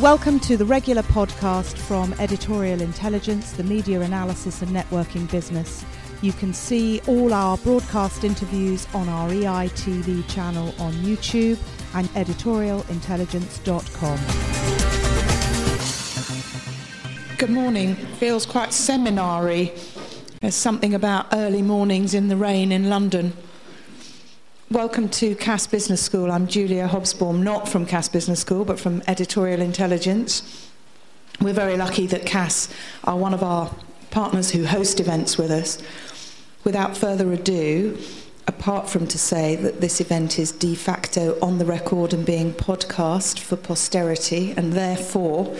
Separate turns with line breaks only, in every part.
Welcome to the regular podcast from Editorial Intelligence, the media analysis and networking business. You can see all our broadcast interviews on our EITV channel on YouTube and editorialintelligence.com. Good morning. Feels quite seminary. There's something about early mornings in the rain in London. Welcome to Cass Business School. I'm Julia Hobsbawm, not from Cass Business School, but from Editorial Intelligence. We're very lucky that Cass are one of our partners who host events with us. Without further ado, apart from to say that this event is de facto on the record and being podcast for posterity, and therefore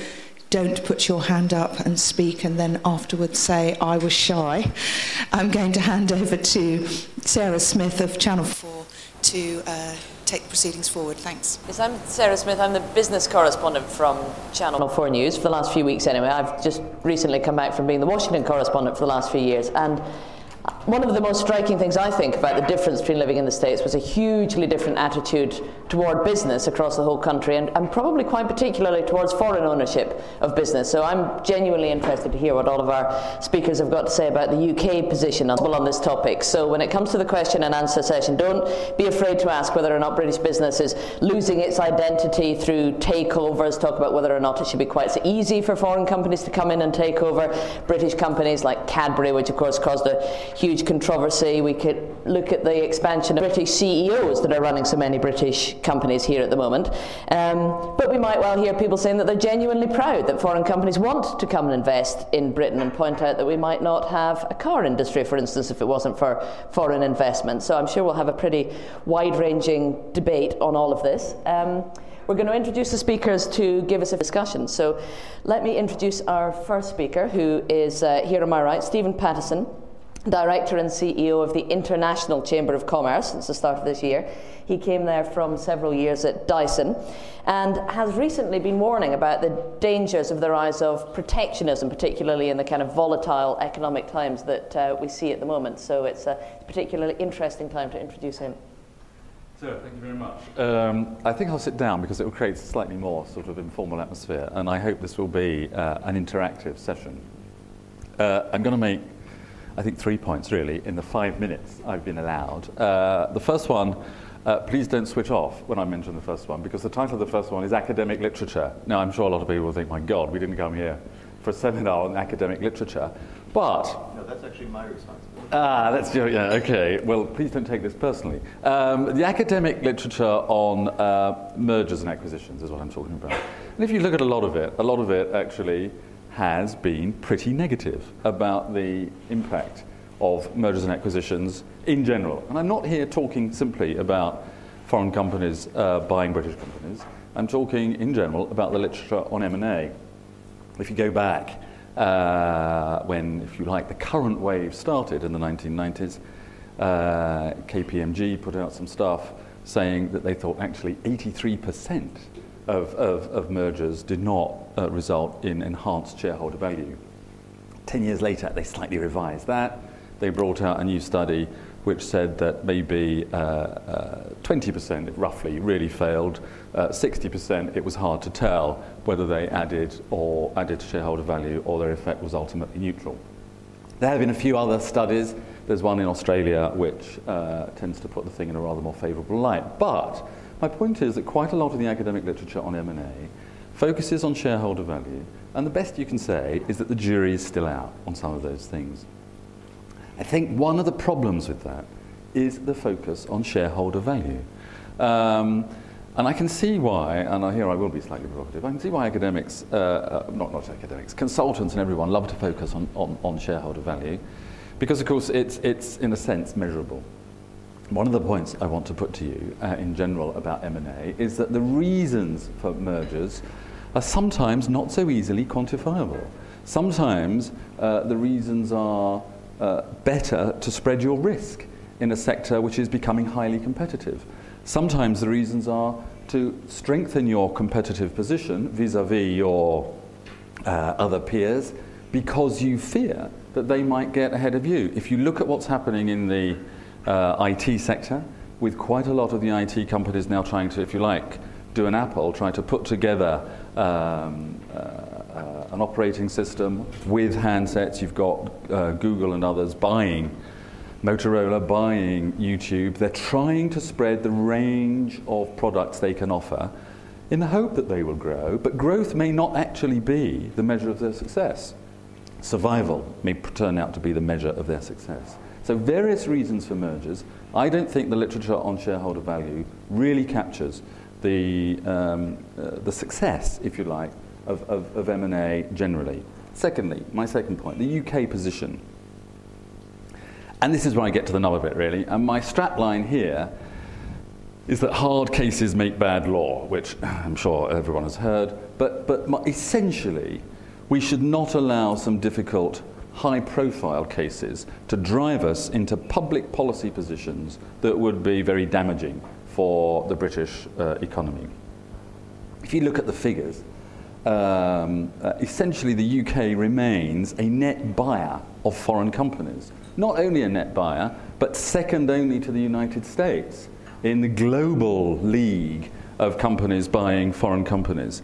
don't put your hand up and speak and then afterwards say, I was shy. I'm going to hand over to Sarah Smith of Channel 4 to uh, take proceedings forward. Thanks.
Yes, I'm Sarah Smith. I'm the business correspondent from Channel 4 News for the last few weeks anyway. I've just recently come back from being the Washington correspondent for the last few years. And one of the most striking things I think about the difference between living in the States was a hugely different attitude toward business across the whole country and, and, probably quite particularly towards foreign ownership of business. So I'm genuinely interested to hear what all of our speakers have got to say about the UK position on, on this topic. So when it comes to the question and answer session, don't be afraid to ask whether or not British business is losing its identity through takeovers, talk about whether or not it should be quite so easy for foreign companies to come in and take over British companies like Cadbury, which of course caused a huge controversy. We could look at the expansion of British CEOs that are running so many British companies here at the moment. Um, but we might well hear people saying that they're genuinely proud that foreign companies want to come and invest in Britain and point out that we might not have a car industry, for instance, if it wasn't for foreign investment. So I'm sure we'll have a pretty wide ranging debate on all of this. Um, we're going to introduce the speakers to give us a discussion. So let me introduce our first speaker, who is uh, here on my right, Stephen Pattison. Director and CEO of the International Chamber of Commerce since the start of this year. He came there from several years at Dyson and has recently been warning about the dangers of the rise of protectionism, particularly in the kind of volatile economic times that uh, we see at the moment. So it's a particularly interesting time to introduce him.
Thank you very much. Um, I think I'll sit down because it will create a slightly more sort of informal atmosphere, and I hope this will be uh, an interactive session. Uh, I'm going to make I think, three points really in the five minutes I've been allowed. Uh, the first one, uh, please don't switch off when I mention the first one, because the title of the first one is Academic Literature. Now, I'm sure a lot of people will think, my God, we didn't come here for a seminar on academic literature. But.
No, that's actually my responsibility.
Ah, that's your, yeah, okay. Well, please don't take this personally. Um, the academic literature on uh, mergers and acquisitions is what I'm talking about. And if you look at a lot of it, a lot of it actually has been pretty negative about the impact of mergers and acquisitions in general. And I'm not here talking simply about foreign companies uh, buying British companies. I'm talking in general about the literature on M&A. If you go back uh, when, if you like, the current wave started in the 1990s, uh, KPMG put out some stuff saying that they thought actually 83% of, of, of mergers did not uh, result in enhanced shareholder value. Ten years later, they slightly revised that. They brought out a new study which said that maybe uh, uh, 20% roughly really failed, uh, 60% it was hard to tell whether they added or added to shareholder value or their effect was ultimately neutral. There have been a few other studies. There's one in Australia which uh, tends to put the thing in a rather more favourable light. But my point is that quite a lot of the academic literature on M&A focuses on shareholder value, and the best you can say is that the jury is still out on some of those things. I think one of the problems with that is the focus on shareholder value. Um, and I can see why, and here I will be slightly provocative, I can see why academics, uh, uh, not, not academics, consultants and everyone love to focus on, on, on shareholder value, because of course it's, it's in a sense measurable. One of the points I want to put to you uh, in general about M&A is that the reasons for mergers are sometimes not so easily quantifiable. Sometimes uh, the reasons are uh, better to spread your risk in a sector which is becoming highly competitive. Sometimes the reasons are to strengthen your competitive position vis-à-vis your uh, other peers because you fear that they might get ahead of you. If you look at what's happening in the uh, IT sector, with quite a lot of the IT companies now trying to, if you like, do an Apple, try to put together um, uh, an operating system with handsets. You've got uh, Google and others buying Motorola, buying YouTube. They're trying to spread the range of products they can offer in the hope that they will grow, but growth may not actually be the measure of their success. Survival may turn out to be the measure of their success. So, various reasons for mergers. I don't think the literature on shareholder value really captures the, um, uh, the success, if you like, of, of, of M&A generally. Secondly, my second point, the UK position. And this is where I get to the nub of it, really. And my strapline here is that hard cases make bad law, which I'm sure everyone has heard. But, but essentially, we should not allow some difficult, high profile cases to drive us into public policy positions that would be very damaging for the British uh, economy. If you look at the figures, um, uh, essentially the UK remains a net buyer of foreign companies. Not only a net buyer, but second only to the United States in the global league of companies buying foreign companies.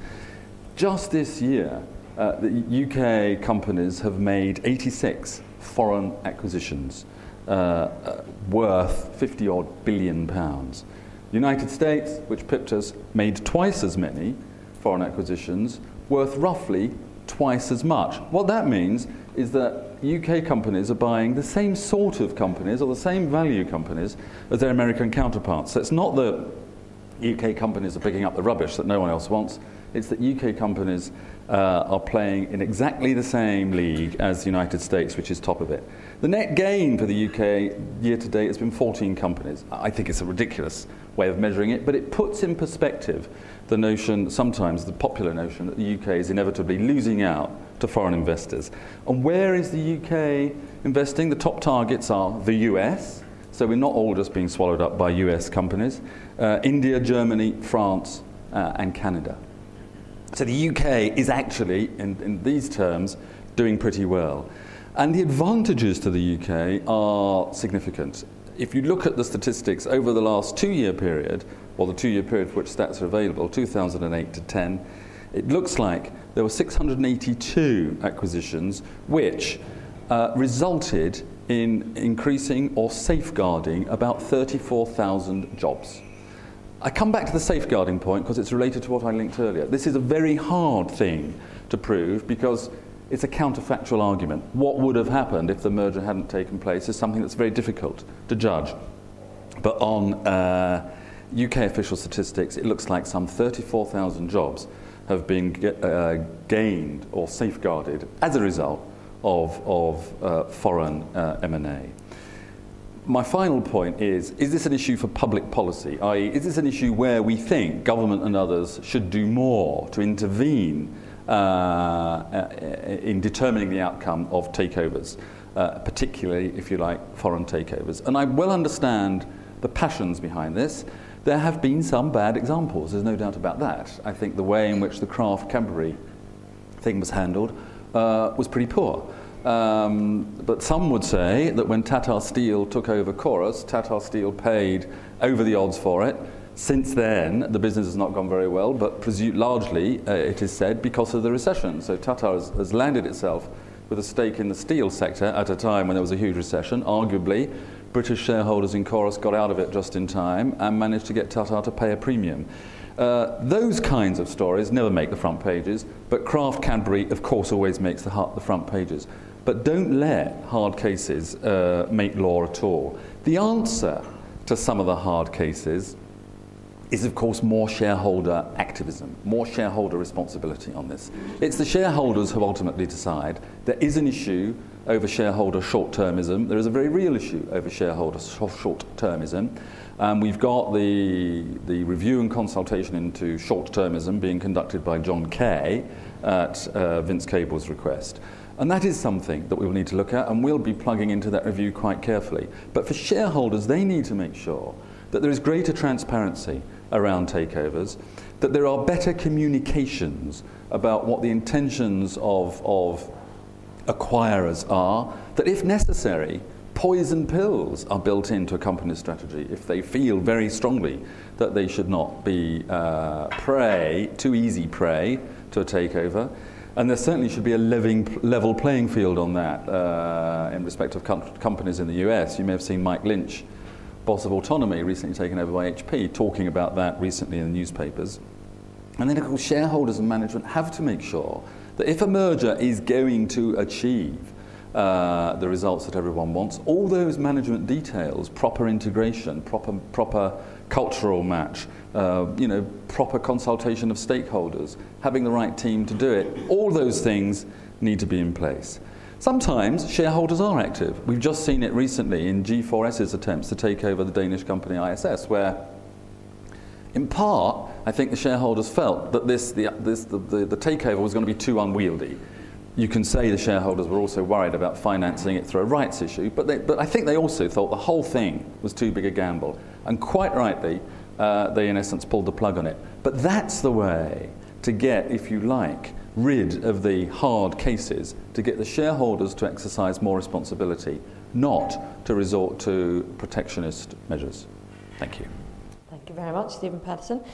Just this year, uh, the UK companies have made 86 foreign acquisitions uh, uh, worth 50 odd billion pounds. The United States, which pipped us, made twice as many foreign acquisitions worth roughly twice as much. What that means is that UK companies are buying the same sort of companies or the same value companies as their American counterparts. So it's not that UK companies are picking up the rubbish that no one else wants, it's that UK companies uh, are playing in exactly the same league as the United States, which is top of it. The net gain for the UK year to date has been 14 companies. I think it's a ridiculous way of measuring it, but it puts in perspective the notion, sometimes the popular notion, that the UK is inevitably losing out to foreign investors. And where is the UK investing? The top targets are the US, so we're not all just being swallowed up by US companies, uh, India, Germany, France, uh, and Canada. So the UK is actually, in, in these terms, doing pretty well. And the advantages to the UK are significant. If you look at the statistics over the last two year period, or the two year period for which stats are available, 2008 to 10, it looks like there were 682 acquisitions which uh, resulted in increasing or safeguarding about 34,000 jobs. I come back to the safeguarding point because it's related to what I linked earlier. This is a very hard thing to prove because it's a counterfactual argument. What would have happened if the merger hadn't taken place is something that's very difficult to judge. But on uh, UK official statistics, it looks like some 34,000 jobs have been uh, gained or safeguarded as a result of, of uh, foreign uh, M&A. My final point is, is this an issue for public policy? I.e., is this an issue where we think government and others should do more to intervene uh, uh, in determining the outcome of takeovers, uh, particularly, if you like, foreign takeovers? And I well understand the passions behind this. There have been some bad examples, there's no doubt about that. I think the way in which the Kraft Cadbury thing was handled uh, was pretty poor. Um, but some would say that when Tata Steel took over Corus, Tata Steel paid over the odds for it. Since then, the business has not gone very well, but presu- largely, uh, it is said, because of the recession. So Tata has, has landed itself with a stake in the steel sector at a time when there was a huge recession, arguably British shareholders in Corus got out of it just in time and managed to get Tata to pay a premium. Uh, those kinds of stories never make the front pages, but Kraft Cadbury, of course, always makes the, the front pages. But don't let hard cases uh, make law at all. The answer to some of the hard cases is, of course, more shareholder activism, more shareholder responsibility on this. It's the shareholders who ultimately decide. There is an issue over shareholder short termism. There is a very real issue over shareholder short termism. Um, we've got the, the review and consultation into short termism being conducted by John Kay at uh, Vince Cable's request. And that is something that we will need to look at, and we'll be plugging into that review quite carefully. But for shareholders, they need to make sure that there is greater transparency around takeovers, that there are better communications about what the intentions of, of acquirers are, that if necessary, poison pills are built into a company's strategy if they feel very strongly that they should not be uh, prey, too easy prey to a takeover. And there certainly should be a living, level playing field on that uh, in respect of com- companies in the US. You may have seen Mike Lynch, boss of Autonomy, recently taken over by HP, talking about that recently in the newspapers. And then, of course, shareholders and management have to make sure that if a merger is going to achieve uh, the results that everyone wants, all those management details, proper integration, proper, proper cultural match, uh, you know, proper consultation of stakeholders, having the right team to do it, all those things need to be in place. Sometimes shareholders are active. We've just seen it recently in G4S's attempts to take over the Danish company ISS, where in part, I think the shareholders felt that this, the, this, the, the, the takeover was going to be too unwieldy. You can say the shareholders were also worried about financing it through a rights issue, but, they, but I think they also thought the whole thing was too big a gamble. And quite rightly, uh, they in essence pulled the plug on it. But that's the way to get, if you like, rid of the hard cases, to get the shareholders to exercise more responsibility, not to resort to protectionist measures. Thank you.
Thank you very much, Stephen Pattison.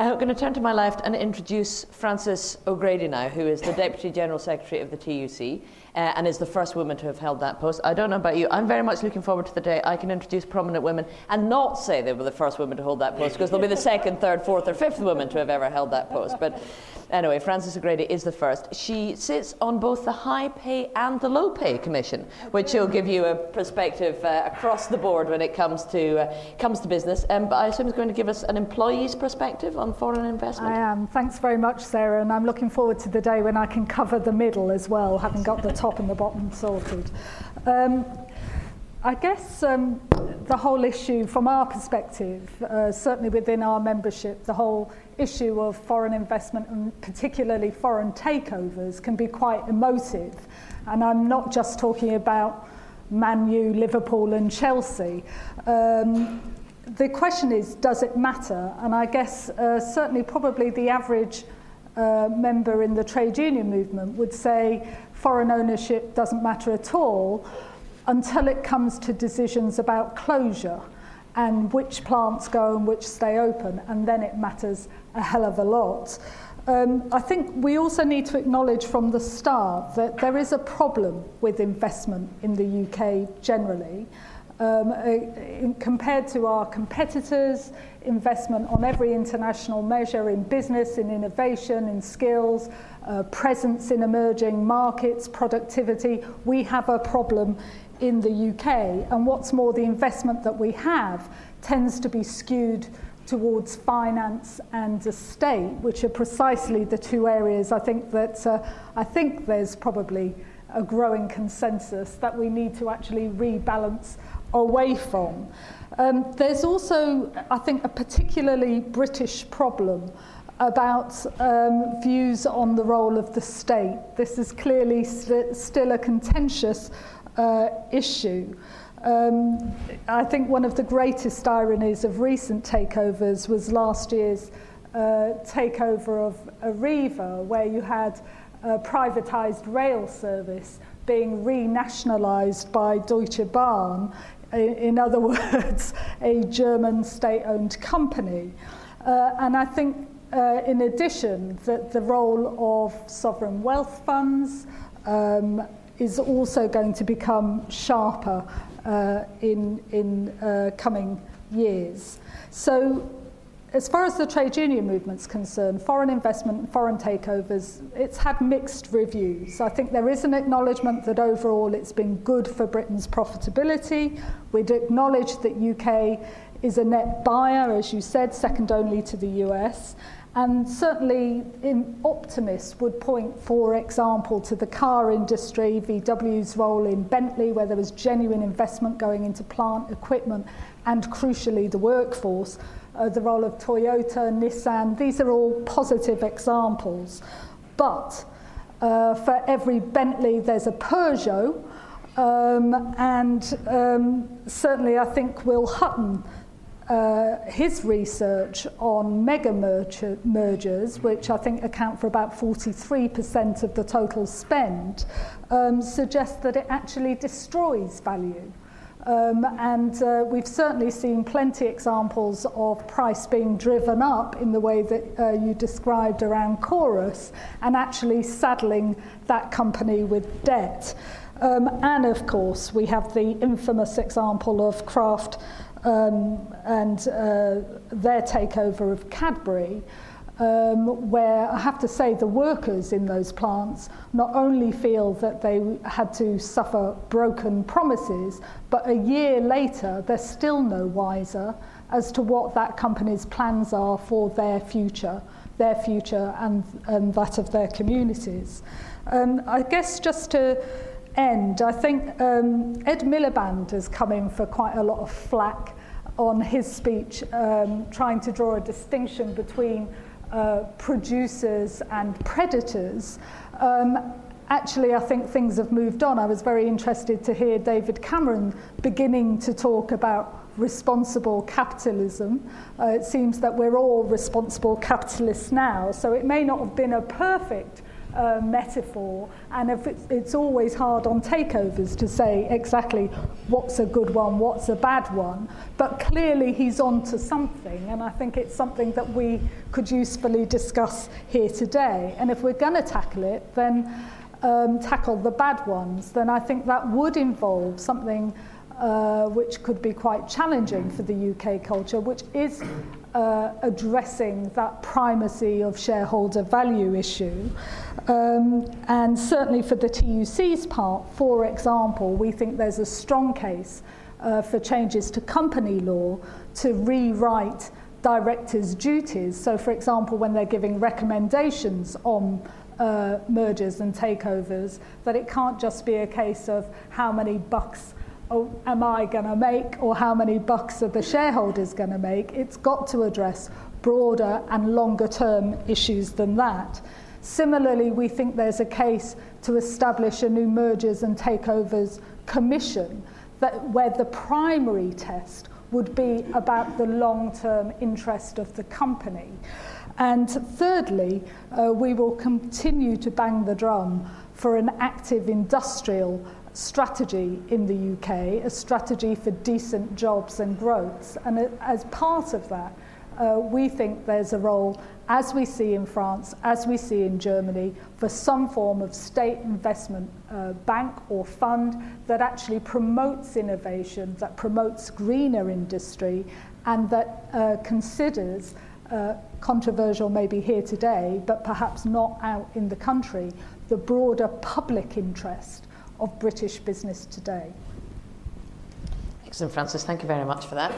I'm going to turn to my left and introduce Frances O'Grady now, who is the Deputy General Secretary of the TUC uh, and is the first woman to have held that post. I don't know about you, I'm very much looking forward to the day I can introduce prominent women and not say they were the first women to hold that post, because they'll be the second, third, fourth, or fifth woman to have ever held that post. But anyway, Frances O'Grady is the first. She sits on both the High Pay and the Low Pay Commission, which will give you a perspective uh, across the board when it comes to, uh, comes to business. Um, but I assume it's going to give us an employee's perspective on foreign investment.
I am. Thanks very much, Sarah, and I'm looking forward to the day when I can cover the middle as well, having got the top and the bottom sorted. Um, I guess um, the whole issue, from our perspective, uh, certainly within our membership, the whole issue of foreign investment and particularly foreign takeovers can be quite emotive. And I'm not just talking about Man U, Liverpool, and Chelsea. Um, the question is, does it matter? And I guess uh, certainly, probably the average uh, member in the trade union movement would say foreign ownership doesn't matter at all until it comes to decisions about closure and which plants go and which stay open, and then it matters a hell of a lot. Um, I think we also need to acknowledge from the start that there is a problem with investment in the UK generally. Um, compared to our competitors, investment on every international measure in business, in innovation, in skills, uh, presence in emerging markets, productivity, we have a problem in the UK. And what's more, the investment that we have tends to be skewed towards finance and estate, which are precisely the two areas I think that uh, I think there's probably a growing consensus that we need to actually rebalance away from. Um, there's also, I think, a particularly British problem about um, views on the role of the state. This is clearly st- still a contentious uh, issue. Um, I think one of the greatest ironies of recent takeovers was last year's uh, takeover of Arriva, where you had a privatized rail service being renationalized by Deutsche Bahn, in other words, a German state owned company. Uh, and I think, uh, in addition, that the role of sovereign wealth funds um, is also going to become sharper uh, in, in uh, coming years. So, as far as the trade union movement's concerned, foreign investment and foreign takeovers, it's had mixed reviews. I think there is an acknowledgement that overall it's been good for Britain's profitability. We'd acknowledge that UK is a net buyer, as you said, second only to the US. And certainly, in optimists would point, for example, to the car industry, VW's role in Bentley, where there was genuine investment going into plant equipment and, crucially, the workforce, uh, the role of Toyota, Nissan. These are all positive examples. But uh, for every Bentley, there's a Peugeot. Um, and um, certainly, I think Will Hutton uh, his research on mega mergers, which I think account for about 43% of the total spend, um, suggests that it actually destroys value. Um, and uh, we've certainly seen plenty examples of price being driven up in the way that uh, you described around Corus and actually saddling that company with debt. Um, and of course, we have the infamous example of Kraft um, and uh, their takeover of Cadbury, um, where I have to say the workers in those plants not only feel that they had to suffer broken promises, but a year later they're still no wiser as to what that company's plans are for their future, their future and, and that of their communities. Um, I guess just to end, I think um, Ed Miliband has come in for quite a lot of flack on his speech, um, trying to draw a distinction between uh, producers and predators. Um, actually, I think things have moved on. I was very interested to hear David Cameron beginning to talk about responsible capitalism. Uh, it seems that we're all responsible capitalists now, so it may not have been a perfect uh, metaphor, and if it's, it's always hard on takeovers to say exactly what's a good one, what's a bad one, but clearly he's on to something, and I think it's something that we could usefully discuss here today. And if we're going to tackle it, then um, tackle the bad ones, then I think that would involve something uh, which could be quite challenging for the UK culture, which is uh, addressing that primacy of shareholder value issue. Um, and certainly for the TUC's part, for example, we think there's a strong case uh, for changes to company law to rewrite directors' duties. So, for example, when they're giving recommendations on uh, mergers and takeovers, that it can't just be a case of how many bucks oh, am I going to make or how many bucks are the shareholders going to make. It's got to address broader and longer term issues than that. Similarly, we think there's a case to establish a new mergers and takeovers commission that, where the primary test would be about the long term interest of the company. And thirdly, uh, we will continue to bang the drum for an active industrial strategy in the UK, a strategy for decent jobs and growth. And as part of that, uh, we think there's a role, as we see in France, as we see in Germany, for some form of state investment uh, bank or fund that actually promotes innovation, that promotes greener industry, and that uh, considers, uh, controversial maybe here today, but perhaps not out in the country, the broader public interest of British business today.
Excellent, Frances. Thank you very much for that.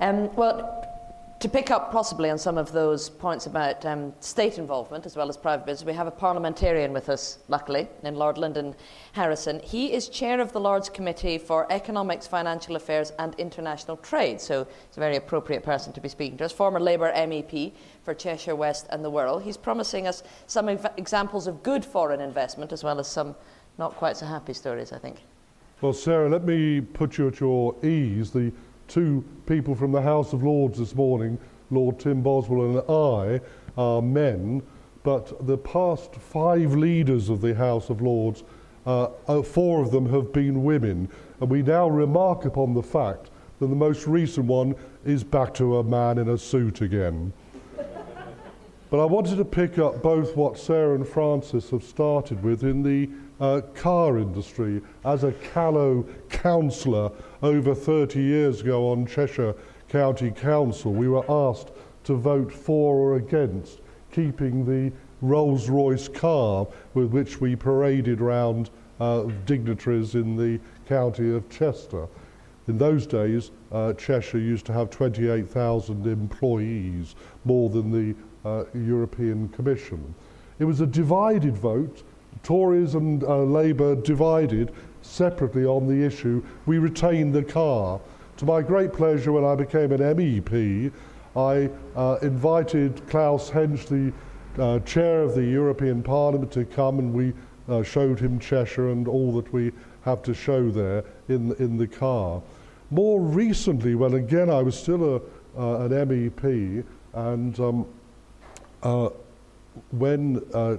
Um, well, to pick up possibly on some of those points about um, state involvement as well as private business, we have a parliamentarian with us, luckily, in Lord Lyndon Harrison. He is chair of the Lords Committee for Economics, Financial Affairs and International Trade, so he's a very appropriate person to be speaking to us. Former Labour MEP for Cheshire West and the Wirral. He's promising us some ev- examples of good foreign investment as well as some not quite so happy stories, I think.
Well, Sarah, let me put you at your ease. The two people from the House of Lords this morning, Lord Tim Boswell and I, are men, but the past five leaders of the House of Lords, uh, uh, four of them have been women. And we now remark upon the fact that the most recent one is back to a man in a suit again. but I wanted to pick up both what Sarah and Frances have started with in the uh, car industry as a callow councillor over 30 years ago on Cheshire County Council. We were asked to vote for or against keeping the Rolls Royce car with which we paraded round uh, dignitaries in the county of Chester. In those days, uh, Cheshire used to have 28,000 employees, more than the uh, European Commission. It was a divided vote Tories and uh, Labour divided separately on the issue. We retained the car. To my great pleasure, when I became an MEP, I uh, invited Klaus Hänsch, the uh, chair of the European Parliament, to come and we uh, showed him Cheshire and all that we have to show there in, in the car. More recently, when again I was still a, uh, an MEP, and um, uh, when uh,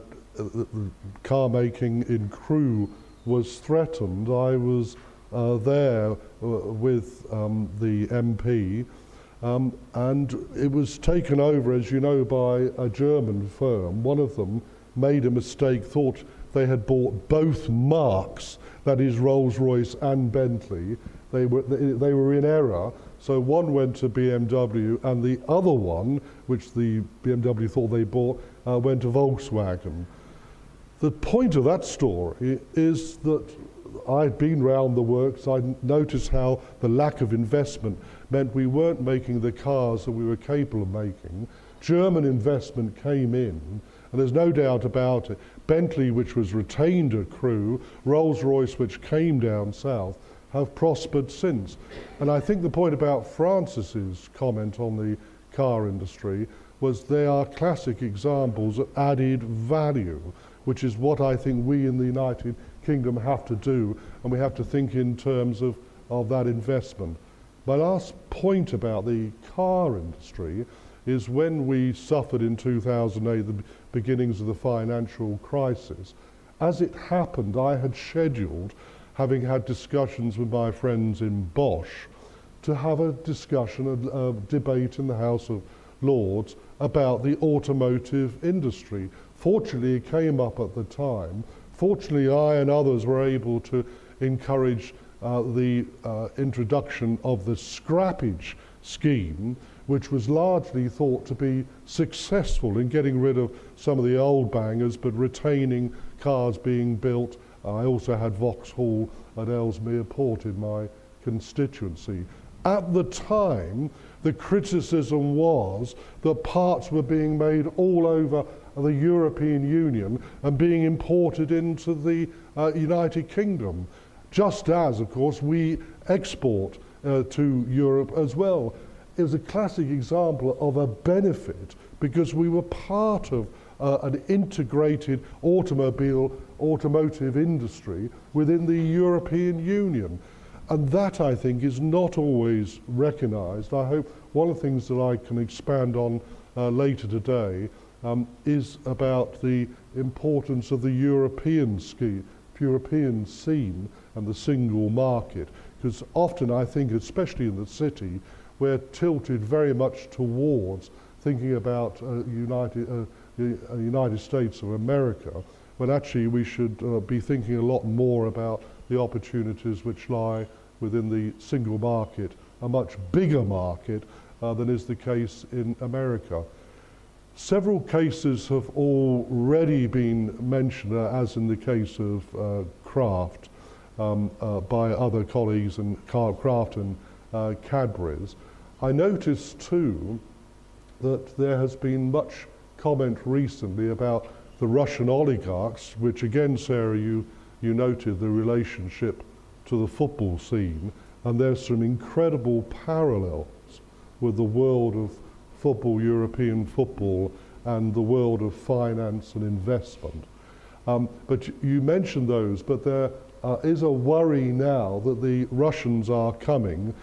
car making in Crewe was threatened, I was uh, there uh, with um, the MP. Um, and it was taken over, as you know, by a German firm. One of them made a mistake, thought they had bought both marks, that is Rolls Royce and Bentley. They were, they were in error. So one went to BMW, and the other one, which the BMW thought they bought, uh, went to Volkswagen. The point of that story is that I'd been round the works, I noticed how the lack of investment meant we weren't making the cars that we were capable of making. German investment came in, and there's no doubt about it. Bentley, which was retained a Crewe, Rolls Royce, which came down south, have prospered since. And I think the point about Frances's comment on the car industry was they are classic examples of added value, which is what I think we in the United Kingdom have to do, and we have to think in terms of, of that investment. My last point about the car industry is when we suffered in 2008 the beginnings of the financial crisis. As it happened, I had scheduled, having had discussions with my friends in Bosch, to have a discussion, a, a debate in the House of Lords about the automotive industry. Fortunately, it came up at the time. Fortunately, I and others were able to encourage uh, the uh, introduction of the scrappage scheme, which was largely thought to be successful in getting rid of some of the old bangers but retaining cars being built. I also had Vauxhall at Ellesmere Port in my constituency. At the time, the criticism was that parts were being made all over the European Union and being imported into the uh, United Kingdom, just as, of course, we export uh, to Europe as well it was a classic example of a benefit because we were part of uh, an integrated automobile automotive industry within the European Union. And that, I think, is not always recognised. I hope one of the things that I can expand on uh, later today um, is about the importance of the European European scene and the single market. Because often I think, especially in the city, we're tilted very much towards thinking about uh, United, uh, the uh, United States of America, when actually we should uh, be thinking a lot more about the opportunities which lie within the single market, a much bigger market uh, than is the case in America. Several cases have already been mentioned, uh, as in the case of Kraft, um, by other colleagues in Kraft and Cadbury's. I noticed too that there has been much comment recently about the Russian oligarchs, which again, Sarah, you, you noted the relationship to the football scene, and there's some incredible parallels with the world of football, European football, and the world of finance and investment. Um, but you mentioned those, but there uh, is a worry now that the Russians are coming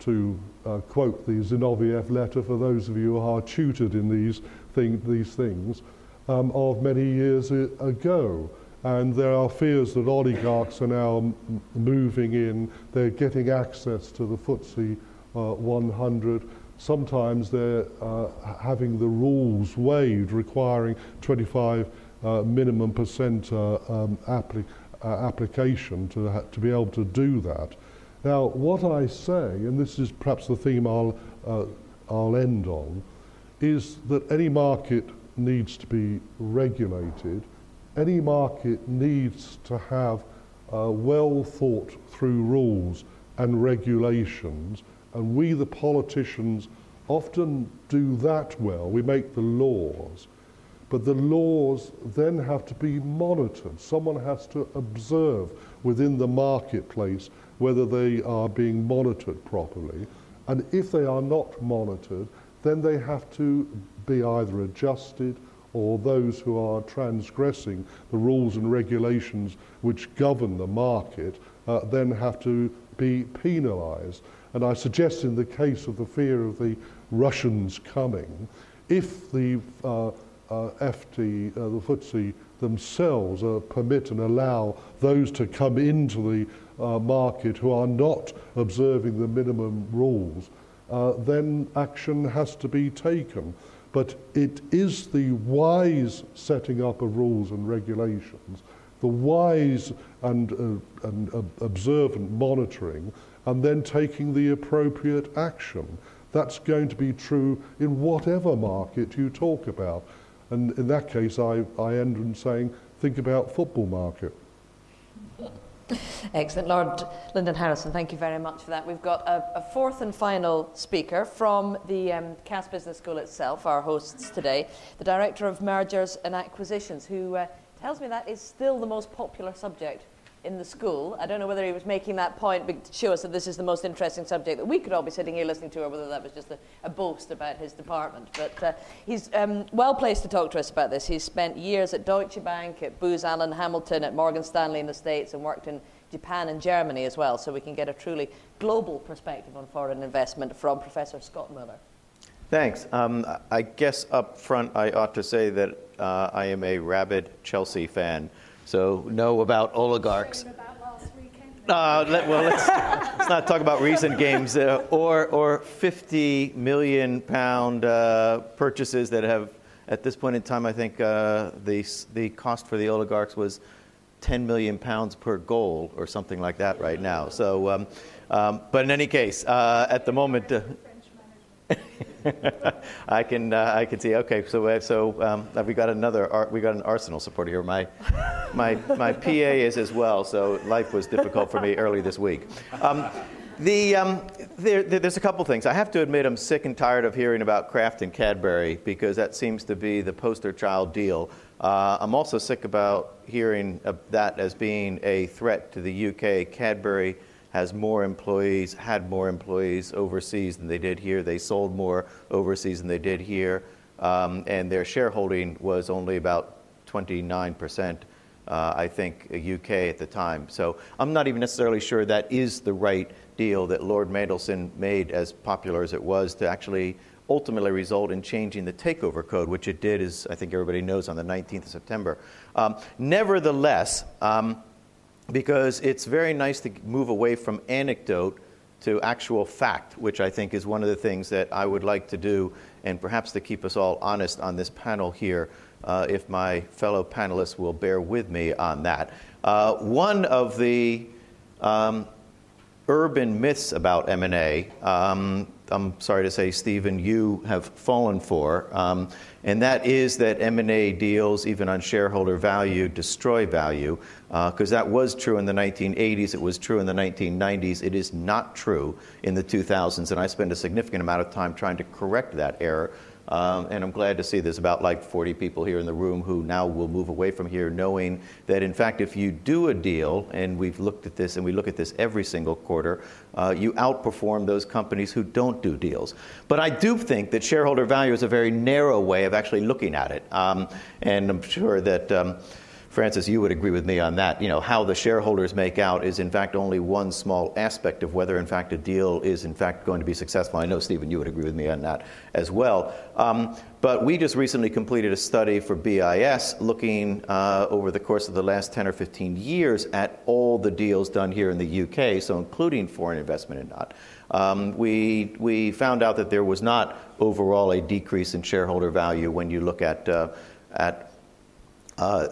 to uh, quote the Zinoviev letter for those of you who are tutored in these, thing, these things, um, of many years ago. And there are fears that oligarchs are now moving in, they're getting access to the FTSE uh, 100. Sometimes they're uh, having the rules waived, requiring 25 uh, minimum percent uh, um, appli- uh, application to, ha- to be able to do that. Now, what I say, and this is perhaps the theme I'll, uh, I'll end on, is that any market needs to be regulated. Any market needs to have uh, well thought through rules and regulations, and we, the politicians, often do that well. We make the laws, but the laws then have to be monitored. Someone has to observe within the marketplace whether they are being monitored properly. And if they are not monitored, then they have to be either adjusted or those who are transgressing the rules and regulations which govern the market uh, then have to be penalised. And I suggest in the case of the fear of the Russians coming, if the uh, uh, FT, uh, the FTSE themselves uh, permit and allow those to come into the uh, market who are not observing the minimum rules, uh, then action has to be taken. But it is the wise setting up of rules and regulations, the wise and, uh, and uh, observant monitoring, and then taking the appropriate action. That's going to be true in whatever market you talk about. And in that case, I, I end in saying, think about football market.
Excellent. Lord Lyndon Harrison, thank you very much for that. We've got a, a fourth and final speaker from the um, Cass Business School itself, our hosts today, the Director of Mergers and Acquisitions, who uh, tells me that is still the most popular subject in the school. I don't know whether he was making that point to show us that this is the most interesting subject that we could all be sitting here listening to, or whether that was just a, a boast about his department. But uh, he's um, well placed to talk to us about this. He's spent years at Deutsche Bank, at Booz Allen Hamilton, at Morgan Stanley in the States, and worked in Japan and Germany as well, so we can get a truly global perspective on foreign investment from Professor Scott Moeller.
Thanks. Um, I guess up front I ought to say that uh, I am a rabid Chelsea fan. So know about oligarchs. Uh, let, well, let's, let's, not talk about recent games uh, or, or 50 million pound uh, purchases that have, at this point in time, I think uh, the, the cost for the oligarchs was 10 million pounds per goal or something like that right now. So, um, um, but in any case, uh, at the moment, uh, I can uh, I can see. Okay, so uh, so um, we got another we got an Arsenal supporter here. My my my PA is as well. So life was difficult for me early this week. Um, the, um, there, there's a couple things. I have to admit, I'm sick and tired of hearing about Kraft and Cadbury because that seems to be the poster child deal. Uh, I'm also sick about hearing that as being a threat to the UK. Cadbury has more employees, had more employees overseas than they did here. They sold more overseas than they did here. Um, and their shareholding was only about 29%, uh, I think, UK at the time. So I'm not even necessarily sure that is the right deal that Lord Mandelson made, as popular as it was, to actually ultimately result in changing the takeover code, which it did, as I think everybody knows, on the 19th of September. Um, nevertheless, um, because it's very nice to move away from anecdote to actual fact, which I think is one of the things that I would like to do, and perhaps to keep us all honest on this panel here, uh, if my fellow panelists will bear with me on that. Uh, one of the um, urban myths about M&A, um, I'm sorry to say, Stephen, you have fallen for, um, and that is that M&A deals, even on shareholder value, destroy value because uh, that was true in the 1980s, it was true in the 1990s, it is not true in the 2000s, and I spend a significant amount of time trying to correct that error. Um, and I'm glad to see there's about like 40 people here in the room who now will move away from here knowing that, in fact, if you do a deal, and we've looked at this and we look at this every single quarter, uh, you outperform those companies who don't do deals. But I do think that shareholder value is a very narrow way of actually looking at it. Um, and I'm sure that. Um, Frances, you would agree with me on that. You know, how the shareholders make out is in fact only one small aspect of whether in fact a deal is in fact going to be successful. I know, Stephen, you would agree with me on that as well. Um, but we just recently completed a study for BIS looking uh, over the course of the last 10 or 15 years at all the deals done here in the UK, so including foreign investment and not. Um, we, we found out that there was not overall a decrease in shareholder value when you look at, uh, at uh,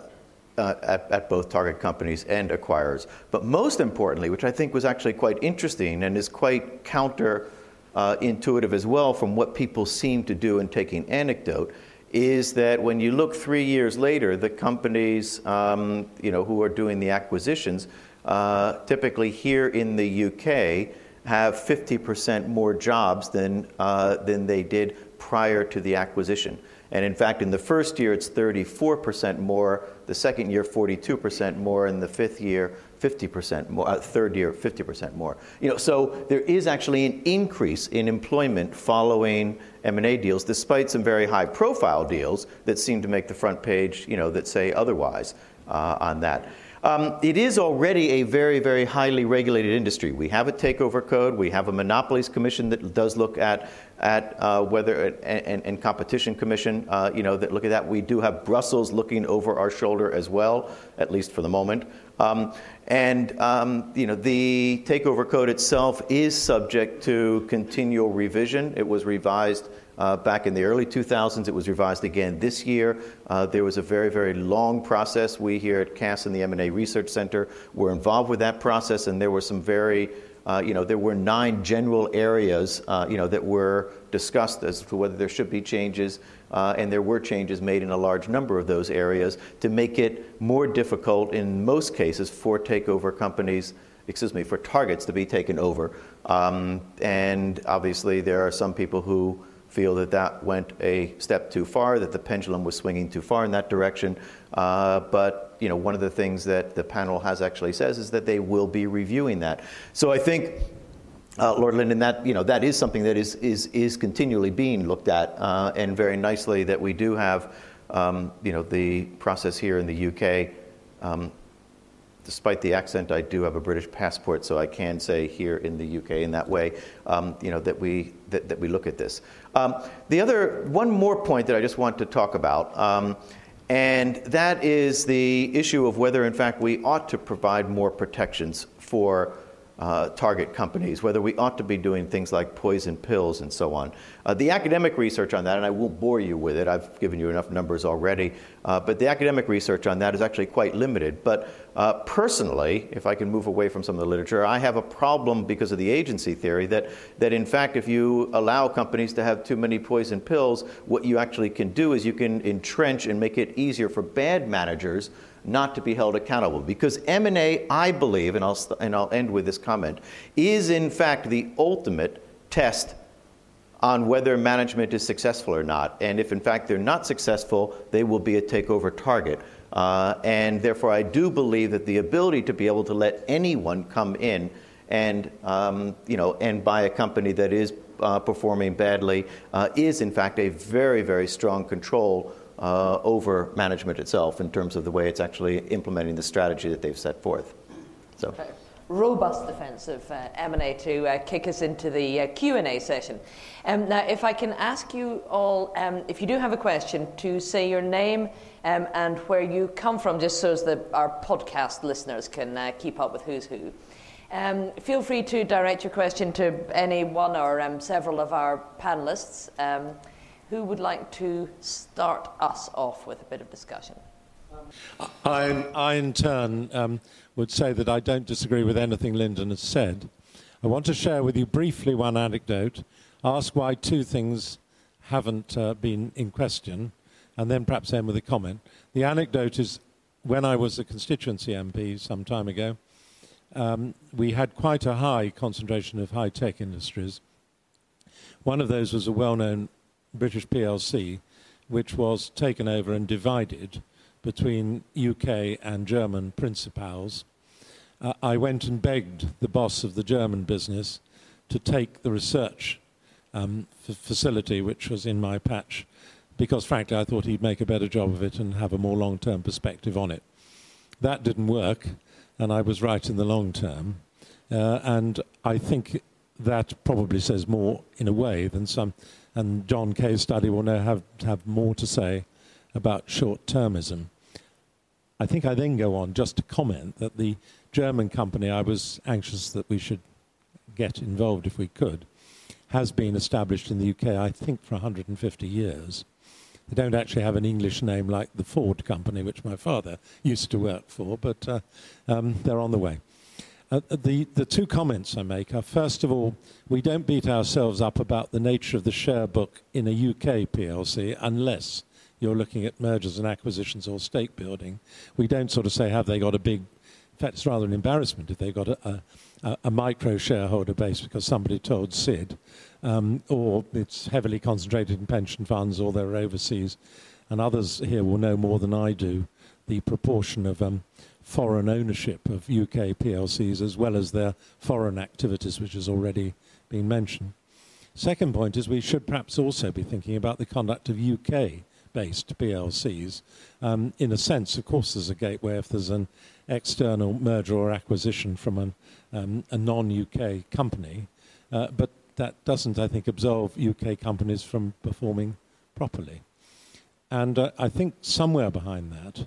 uh, at, at, both target companies and acquirers. But most importantly, which I think was actually quite interesting and is quite counter uh, as well from what people seem to do in taking anecdote, is that when you look three years later, the companies um, you know, who are doing the acquisitions, uh, typically here in the UK, have 50% more jobs than, uh, than they did prior to the acquisition. And in fact, in the first year, it's 34% more. The second year, 42% more. And the fifth year, 50% more. Uh, third year, 50% more. You know, so there is actually an increase in employment following M&A deals, despite some very high-profile deals that seem to make the front page, you know, that say otherwise uh, on that. Um, it is already a very, very highly regulated industry. We have a takeover code. We have a monopolies commission that does look at at uh, whether and, and, competition commission, uh, you know, that look at that. We do have Brussels looking over our shoulder as well, at least for the moment. Um, and um, you know, the takeover code itself is subject to continual revision. It was revised uh, back in the early 2000s. It was revised again this year. Uh, there was a very, very long process. We here at Cass and the M&A Research Center were involved with that process, and there were some very uh, you know, there were nine general areas, uh, you know, that were discussed as to whether there should be changes, uh, and there were changes made in a large number of those areas to make it more difficult in most cases for takeover companies, excuse me, for targets to be taken over. Um, and obviously, there are some people who feel that that went a step too far, that the pendulum was swinging too far in that direction. Uh, but you know, one of the things that the panel has actually says is that they will be reviewing that. So I think. Uh, Lord Linden, that you know that is something that is is is continually being looked at, uh, and very nicely that we do have, um, you know, the process here in the UK um, despite the accent, I do have a British passport, so I can say here in the UK in that way, um, you know, that we, that, that, we look at this. Um, the other, one more point that I just want to talk about, um, and that is the issue of whether, in fact, we ought to provide more protections for uh, target companies, whether we ought to be doing things like poison pills and so on. Uh, the academic research on that, and I won't bore you with it, I've given you enough numbers already, uh, but the academic research on that is actually quite limited. But uh, personally, if I can move away from some of the literature, I have a problem because of the agency theory that, that in fact, if you allow companies to have too many poison pills, what you actually can do is you can entrench and make it easier for bad managers not to be held accountable. Because M&A, I believe, and I'll, and I'll end with this comment, is in fact the ultimate test on whether management is successful or not. And if in fact they're not successful, they will be a takeover target. Uh, and therefore, I do believe that the ability to be able to let anyone come in and, um, you know, and buy a company that is uh, performing badly uh, is in fact a very, very strong control uh, over management itself in terms of the way it's actually implementing the strategy that they've set forth. So. Okay.
Robust defence of uh, M&A to uh, kick us into the uh, Q&A session. Um, now, if I can ask you all, um, if you do have a question, to say your name um, and where you come from, just so that our podcast listeners can uh, keep up with who's who. Um, feel free to direct your question to any one or um, several of our panelists. Um, who would like to start us off with a bit of discussion?
I, I in turn, um, would say that I don't disagree with anything Linden has said. I want to share with you briefly one anecdote, ask why two things haven't uh, been in question, and then perhaps end with a comment. The anecdote is when I was a constituency MP some time ago, um, we had quite a high concentration of high tech industries. One of those was a well known British PLC, which was taken over and divided between UK and German principals. Uh, I went and begged the boss of the German business to take the research um, f- facility, which was in my patch, because frankly I thought he'd make a better job of it and have a more long term perspective on it. That didn't work, and I was right in the long term. Uh, and I think that probably says more in a way than some and John Kay's study will now have, have more to say about short termism. I think I then go on just to comment that the German company I was anxious that we should get involved if we could has been established in the UK, I think, for 150 years. They don't actually have an English name like the Ford Company, which my father used to work for, but uh, um, they're on the way. Uh, the, the two comments I make are first of all, we don't beat ourselves up about the nature of the share book in a UK PLC unless you're looking at mergers and acquisitions or stake building. We don't sort of say, have they got a big, in fact, it's rather an embarrassment if they've got a, a, a micro shareholder base because somebody told Sid, um, or it's heavily concentrated in pension funds or they're overseas. And others here will know more than I do the proportion of um, foreign ownership of UK PLCs as well as their foreign activities, which has already been mentioned. Second point is we should perhaps also be thinking about the conduct of UK based PLCs. Um, in a sense, of course, there's a gateway if there's an external merger or acquisition from an, um, a non UK company, uh, but that doesn't, I think, absolve UK companies from performing properly. And uh, I think somewhere behind that,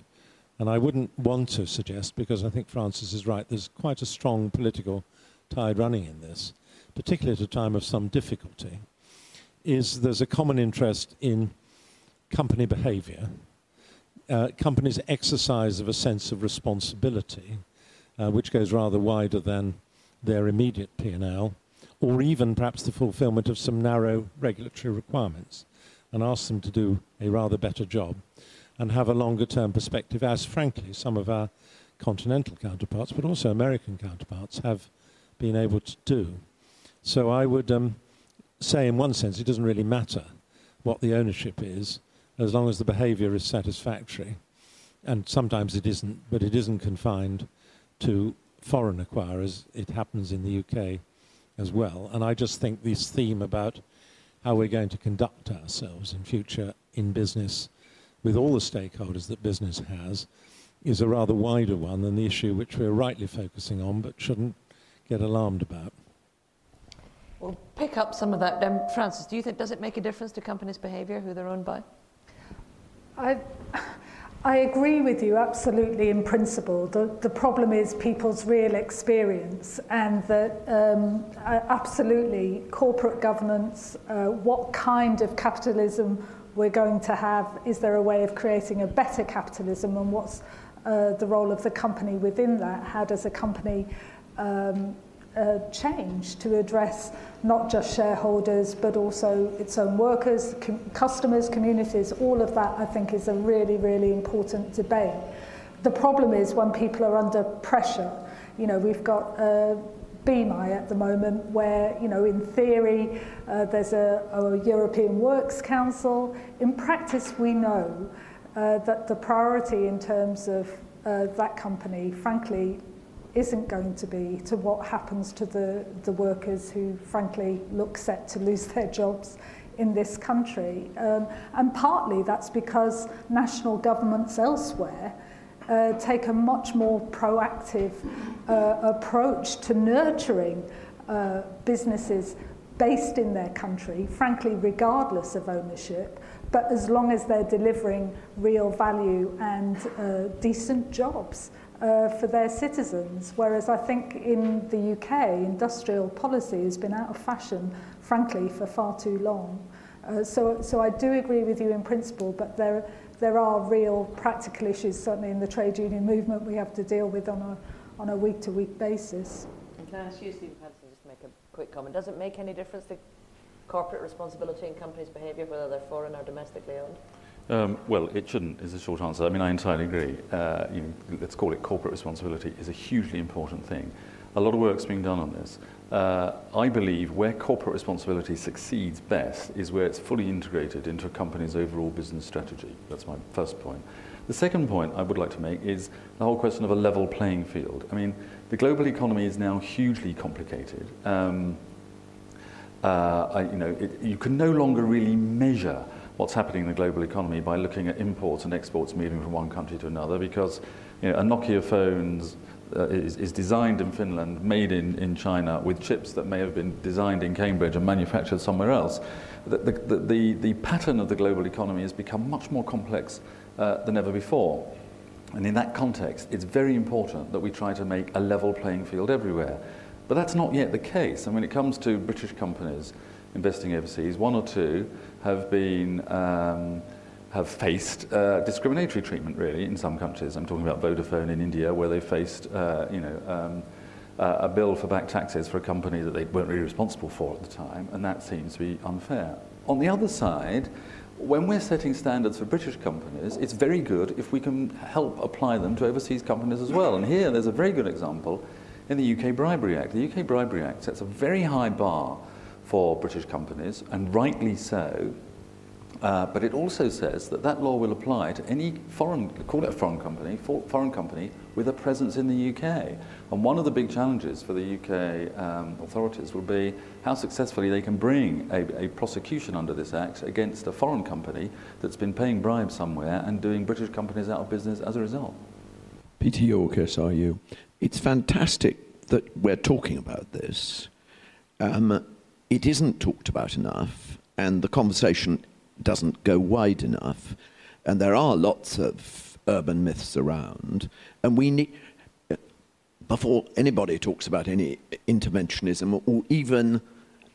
and I wouldn't want to suggest, because I think Frances is right, there's quite a strong political tide running in this, particularly at a time of some difficulty, is there's a common interest in company behavior, uh, companies' exercise of a sense of responsibility, uh, which goes rather wider than their immediate P&L, or even perhaps the fulfillment of some narrow regulatory requirements, and ask them to do a rather better job and have a longer term perspective, as frankly some of our continental counterparts, but also American counterparts, have been able to do. So I would um, say, in one sense, it doesn't really matter what the ownership is, as long as the behaviour is satisfactory. And sometimes it isn't, but it isn't confined to foreign acquirers. It happens in the UK as well. And I just think this theme about how we're going to conduct ourselves in future in business with all the stakeholders that business has is a rather wider one than the issue which we're rightly focusing on but shouldn't get alarmed about.
We'll pick up some of that. Um, Frances, do you think does it make a difference to companies' behaviour who they're owned by?
I, I agree with you absolutely in principle. The, the problem is people's real experience, and that um, absolutely corporate governance, uh, what kind of capitalism we're going to have, is there a way of creating a better capitalism, and what's uh, the role of the company within that? How does a company um, uh, change to address not just shareholders but also its own workers, com- customers, communities. All of that, I think, is a really, really important debate. The problem is when people are under pressure. You know, we've got uh, BMI at the moment, where, you know, in theory, uh, there's a, a European Works Council. In practice, we know uh, that the priority in terms of uh, that company, frankly, isn't going to be to what happens to the, the workers who, frankly, look set to lose their jobs in this country. Um, and partly that's because national governments elsewhere uh, take a much more proactive uh, approach to nurturing uh, businesses based in their country, frankly, regardless of ownership, but as long as they're delivering real value and uh, decent jobs uh, for their citizens. Whereas I think in the UK, industrial policy has been out of fashion, frankly, for far too long. Uh, so, so I do agree with you in principle, but there, there are real practical issues, certainly in the trade union movement, we have to deal with on a, on a week-to-week basis.
And can I ask you, Stephen Hanson, just to make a quick comment? Does it make any difference to corporate responsibility in companies' behaviour, whether they're foreign or domestically owned?
Um, well, it shouldn't, is the short answer. I mean, I entirely agree. Uh, you know, let's call it corporate responsibility is a hugely important thing. A lot of work's being done on this. Uh, I believe where corporate responsibility succeeds best is where it's fully integrated into a company's overall business strategy. That's my first point. The second point I would like to make is the whole question of a level playing field. I mean, the global economy is now hugely complicated. Um, uh, I, you know, it, you can no longer really measure what's happening in the global economy by looking at imports and exports moving from one country to another because you know, a Nokia phone uh, is, is designed in Finland, made in, in China with chips that may have been designed in Cambridge and manufactured somewhere else. The, the, the, the pattern of the global economy has become much more complex uh, than ever before. And in that context, it's very important that we try to make a level playing field everywhere. But that's not yet the case. And when it comes to British companies investing overseas, one or two have been um, have faced uh, discriminatory treatment really in some countries. I'm talking about Vodafone in India, where they faced uh, you know um, uh, a bill for back taxes for a company that they weren't really responsible for at the time, and that seems to be unfair. On the other side, when we're setting standards for British companies, it's very good if we can help apply them to overseas companies as well. And here, there's a very good example in the UK Bribery Act. The UK Bribery Act sets a very high bar for British companies, and rightly so, Uh, but it also says that that law will apply to any foreign, call it a foreign company, for, foreign company with a presence in the UK. And one of the big challenges for the UK um, authorities will be how successfully they can bring a, a, prosecution under this act against a foreign company that's been paying bribes somewhere and doing British companies out of business as a result.
Peter York, SRU. It's fantastic that we're talking about this. Um, it isn't talked about enough, and the conversation doesn't go wide enough. And there are lots of urban myths around. And we need, before anybody talks about any interventionism or even,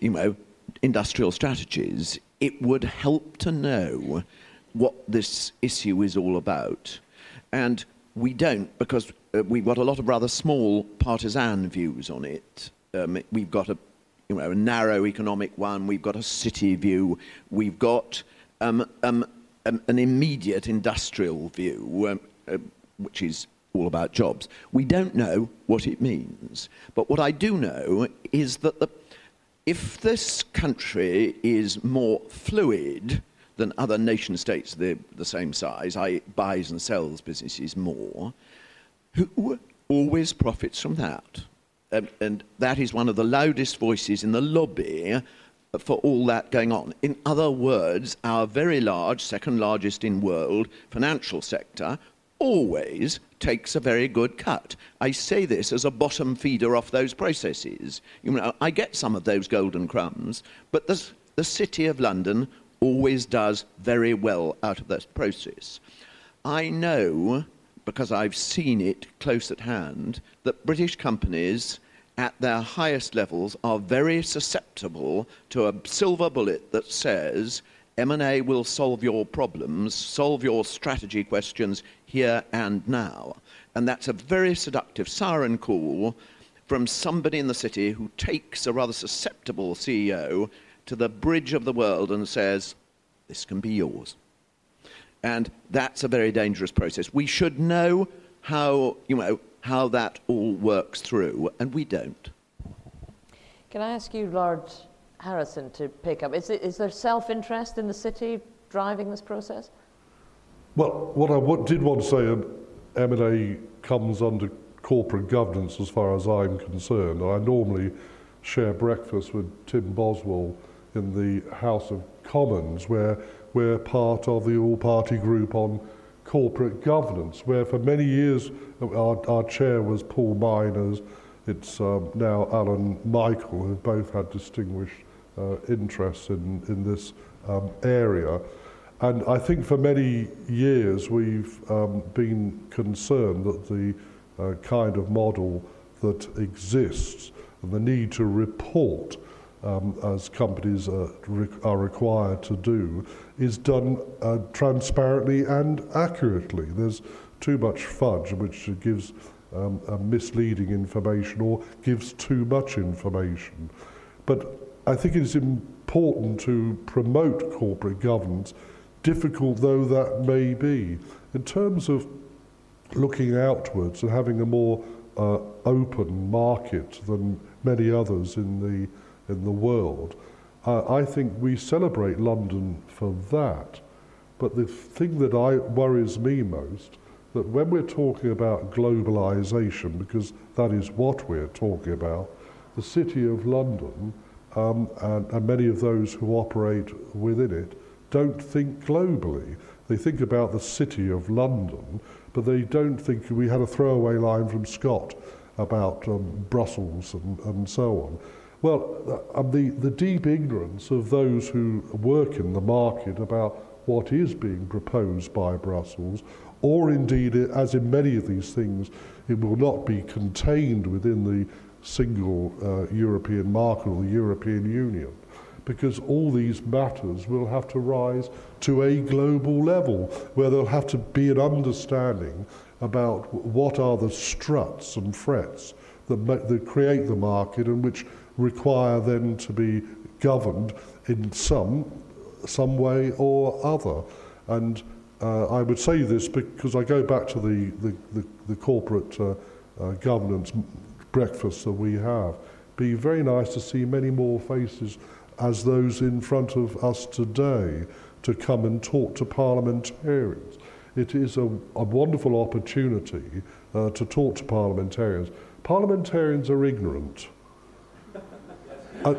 you know, industrial strategies, it would help to know what this issue is all about. And we don't because uh, we've got a lot of rather small partisan views on it. Um, we've got a, you know, a narrow economic one, we've got a city view, we've got um, um, um, an immediate industrial view, um, uh, which is all about jobs. We don't know what it means. But what I do know is that the, if this country is more fluid than other nation states the, the same size, I buys and sells businesses more, who always profits from that? Um, and that is one of the loudest voices in the lobby for all that going on. In other words, our very large, second largest in world financial sector always takes a very good cut. I say this as a bottom feeder off those processes. You know, I get some of those golden crumbs, but the, the City of London always does very well out of this process. I know, because I've seen it close at hand, that British companies at their highest levels are very susceptible to a silver bullet that says M&A will solve your problems, solve your strategy questions here and now. And that's a very seductive siren call from somebody in the city who takes a rather susceptible CEO to the bridge of the world and says, this can be yours. And that's a very dangerous process. We should know how, you know, how that all works through, and we don't.
Can I ask you, Lord Harrison, to pick up? Is, it, is there self interest in the city driving this process?
Well, what I did want to say, um, M&A comes under corporate governance as far as I'm concerned. I normally share breakfast with Tim Boswell in the House of Commons, where we're part of the all-party group on corporate governance, where for many years our, our chair was Paul Myners, it's um, now Alun Michael, who both had distinguished uh, interests in, in this um, area. And I think for many years we've um, been concerned that the uh, kind of model that exists and the need to report um, as companies are, are required to do, is done uh, transparently and accurately. There's too much fudge, which gives um, misleading information or gives too much information. But I think it is important to promote corporate governance, difficult though that may be. In terms of looking outwards and having a more uh, open market than many others in the in the world. Uh, I think we celebrate London for that. But the thing that I, worries me most, that when we're talking about globalization, because that is what we're talking about, the City of London um, and, and many of those who operate within it don't think globally. They think about the City of London, but they don't think we had a throwaway line from Scott about um, Brussels and, and so on. Well, uh, the, the deep ignorance of those who work in the market about what is being proposed by Brussels, or indeed, as in many of these things, it will not be contained within the single uh, European market or the European Union, because all these matters will have to rise to a global level where there'll have to be an understanding about what are the struts and frets that, that create the market and which require then to be governed in some, some way or other. And uh, I would say this because I go back to the, the, the, the corporate uh, uh, governance breakfast that we have. Be very nice to see many more faces as those in front of us today to come and talk to parliamentarians. It is a, a wonderful opportunity uh, to talk to parliamentarians. Parliamentarians are ignorant uh,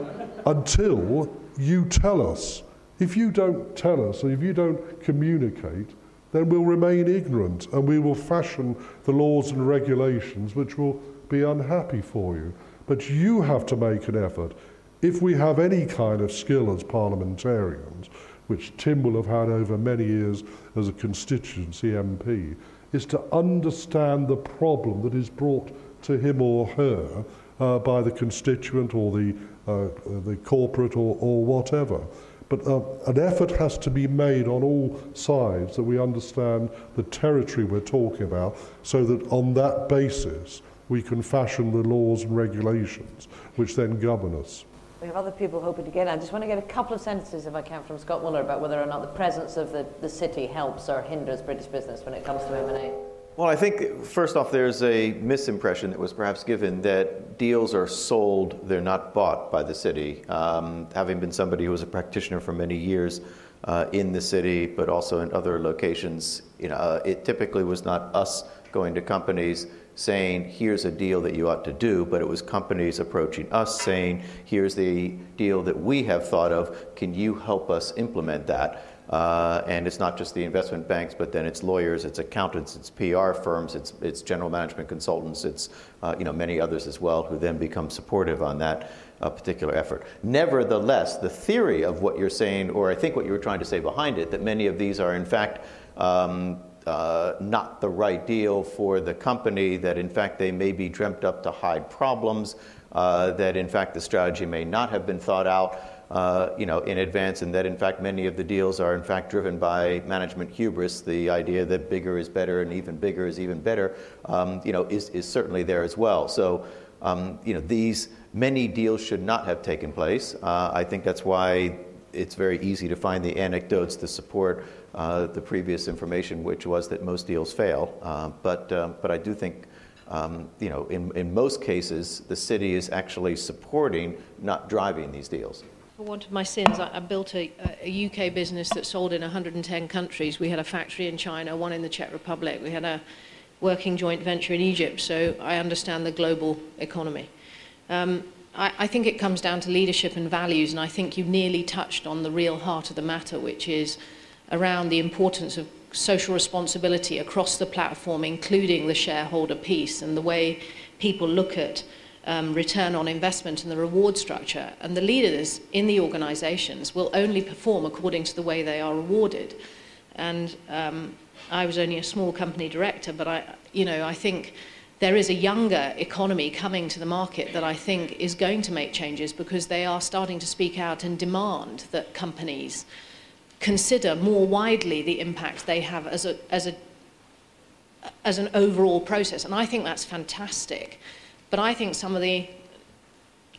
until you tell us. If you don't tell us, if you don't communicate, then we'll remain ignorant and we will fashion the laws and regulations which will be unhappy for you. But you have to make an effort. If we have any kind of skill as parliamentarians, which Tim will have had over many years as a constituency MP, is to understand the problem that is brought to him or her uh, by the constituent or the, uh, the corporate or, or whatever. But uh, an effort has to be made on all sides that we understand the territory we're talking about so that on that basis we can fashion the laws and regulations which then govern us.
We have other people hoping to get in. I just want to get a couple of sentences, if I can, from Scott Moeller about whether or not the presence of the, the city helps or hinders British business when it comes to M&A.
Well, I think first off, there's a misimpression that was perhaps given that deals are sold, they're not bought by the city. Um, having been somebody who was a practitioner for many years uh, in the city, but also in other locations, you know, uh, it typically was not us going to companies saying, here's a deal that you ought to do, but it was companies approaching us saying, here's the deal that we have thought of, can you help us implement that? Uh, and it's not just the investment banks, but then it's lawyers, it's accountants, it's PR firms, it's, it's general management consultants, it's uh, you know, many others as well who then become supportive on that uh, particular effort. Nevertheless, the theory of what you're saying, or I think what you were trying to say behind it, that many of these are in fact um, uh, not the right deal for the company, that in fact they may be dreamt up to hide problems, uh, that in fact the strategy may not have been thought out. Uh, you know, in advance, and that in fact many of the deals are in fact driven by management hubris. The idea that bigger is better and even bigger is even better, um, you know, is, is certainly there as well. So, um, you know, these many deals should not have taken place. Uh, I think that's why it's very easy to find the anecdotes to support uh, the previous information, which was that most deals fail. Uh, but, um, but I do think, um, you know, in, in most cases, the city is actually supporting, not driving these deals.
For one of my sins, I, I built a, a UK business that sold in 110 countries. We had a factory in China, one in the Czech Republic. We had a working joint venture in Egypt, so I understand the global economy. Um, I, I think it comes down to leadership and values, and I think you nearly touched on the real heart of the matter, which is around the importance of social responsibility across the platform, including the shareholder piece and the way people look at um, return on investment and the reward structure. And the leaders in the organizations will only perform according to the way they are rewarded. And um, I was only a small company director, but I, you know, I think there is a younger economy coming to the market that I think is going to make changes because they are starting to speak out and demand that companies consider more widely the impact they have as a, as a as an overall process. And I think that's fantastic. But I think some of the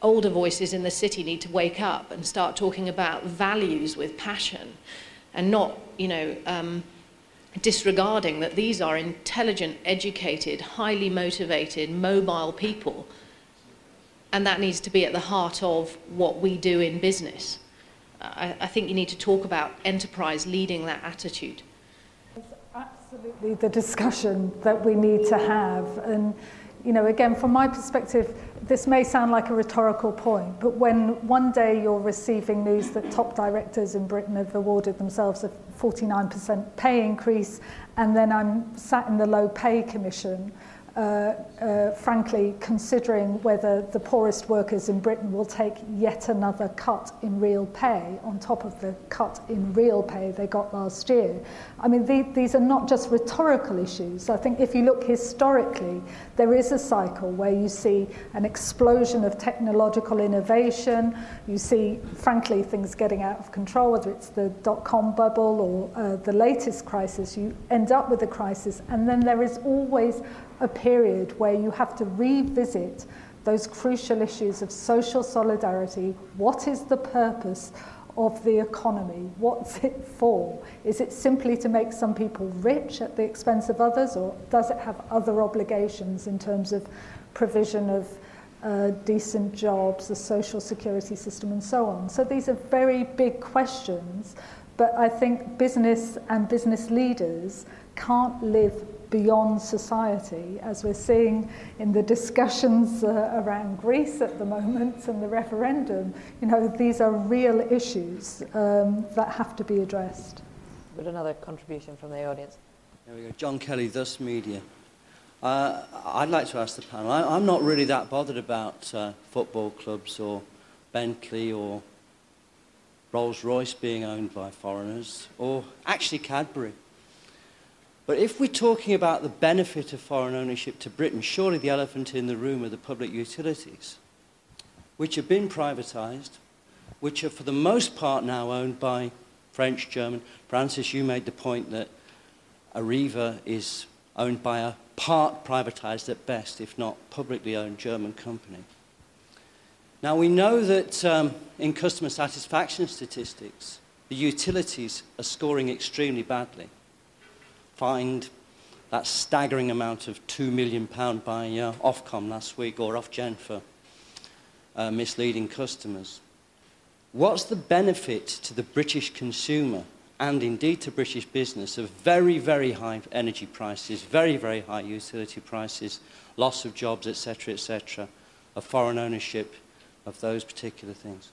older voices in the city need to wake up and start talking about values with passion and not, you know, um, disregarding that these are intelligent, educated, highly motivated, mobile people. And that needs to be at the heart of what we do in business. I, I think you need to talk about enterprise leading that attitude.
It's absolutely the discussion that we need to have. And, you know, again, from my perspective, this may sound like a rhetorical point, but when one day you're receiving news that top directors in Britain have awarded themselves a 49% pay increase, and then I'm sat in the low pay commission, uh, uh, frankly, considering whether the poorest workers in Britain will take yet another cut in real pay on top of the cut in real pay they got last year. I mean, the, these are not just rhetorical issues. I think if you look historically, there is a cycle where you see an explosion of technological innovation, you see, frankly, things getting out of control, whether it's the dot com bubble or uh, the latest crisis, you end up with a crisis, and then there is always a period where you have to revisit those crucial issues of social solidarity. What is the purpose of the economy? What's it for? Is it simply to make some people rich at the expense of others, or does it have other obligations in terms of provision of uh, decent jobs, the social security system, and so on? So these are very big questions But I think business and business leaders can't live beyond society, as we're seeing in the discussions uh, around Greece at the moment and the referendum. You know, these are real issues um, that have to be addressed.
But another contribution from the audience.
There we go. John Kelly, Thus Media. Uh, I'd like to ask the panel. I, am not really that bothered about uh, football clubs or Bentley or Rolls Royce being owned by foreigners or actually Cadbury. But if we're talking about the benefit of foreign ownership to Britain, surely the elephant in the room are the public utilities, which have been privatised, which are for the most part now owned by French, German. Frances, you made the point that Areva is owned by a part privatised at best, if not publicly owned German company. Now we know that um, in customer satisfaction statistics, the utilities are scoring extremely badly fined that staggering amount of £2 million by uh, Ofcom last week, or Ofgem for uh, misleading customers. What's the benefit to the British consumer and indeed to British business of very, very high energy prices, very, very high utility prices, loss of jobs, etc., etc., of foreign ownership of those particular things?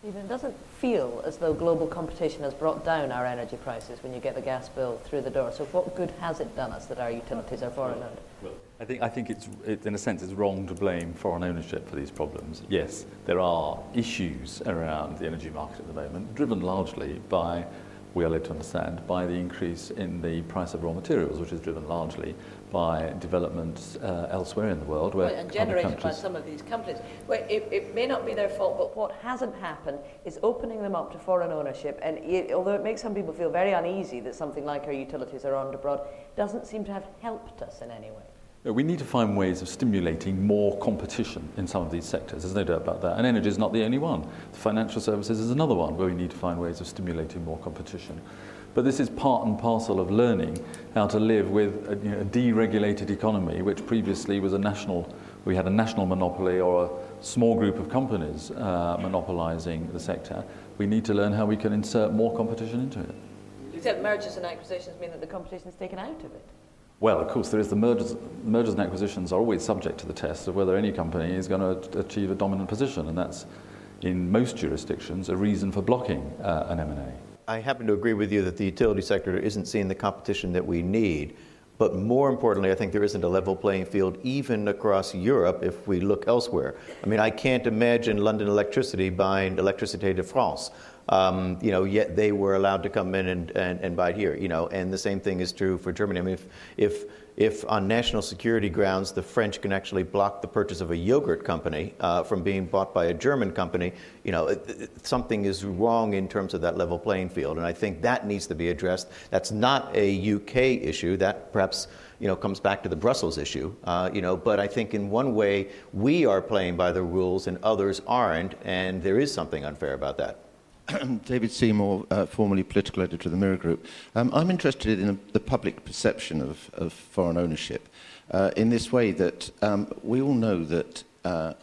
Stephen, it doesn't feel as though global competition has brought down our energy prices when you get the gas bill through the door. So what good has it done us that our utilities are foreign owned?
Well, I think, I think it's, it, in a sense, it's wrong to blame foreign ownership for these problems. Yes, there are issues around the energy market at the moment, driven largely by we are led to understand, by the increase in the price of raw materials, which is driven largely by developments uh, elsewhere in the world. Where
well, and generated by some of these companies. Well, it, it, may not be their fault, but what hasn't happened is opening them up to foreign ownership. And it, although it makes some people feel very uneasy that something like our utilities are owned abroad, doesn't seem to have helped us in any way.
We need to find ways of stimulating more competition in some of these sectors. There's no doubt about that. And energy is not the only one. The financial services is another one where we need to find ways of stimulating more competition. But this is part and parcel of learning how to live with a, you know, a deregulated economy, which previously was a national, we had a national monopoly or a small group of companies uh, monopolizing the sector. We need to learn how we can insert more competition into it.
Except mergers and acquisitions mean that the competition is taken out of it.
Well, of course, there is the mergers, mergers and acquisitions are always subject to the test of whether any company is going to achieve a dominant position, and that's in most jurisdictions a reason for blocking uh, an M&A.
I happen to agree with you that the utility sector isn't seeing the competition that we need. But more importantly, I think there isn't a level playing field even across Europe if we look elsewhere. I mean, I can't imagine London Electricity buying Electricité de France. Um, you know, yet they were allowed to come in and, and, and buy it here, you know, and the same thing is true for Germany. I mean, if, if, if on national security grounds the French can actually block the purchase of a yogurt company uh, from being bought by a German company, you know, it, it, something is wrong in terms of that level playing field. And I think that needs to be addressed. That's not a UK issue. That perhaps you know, comes back to the Brussels issue, uh, you know, but I think in one way we are playing by the rules and others aren't, and there is something unfair about that.
David Seymour, uh, formerly political editor of the Mirror Group. Um, I'm interested in the public perception of, of foreign ownership uh, in this way that um, we all know that uh,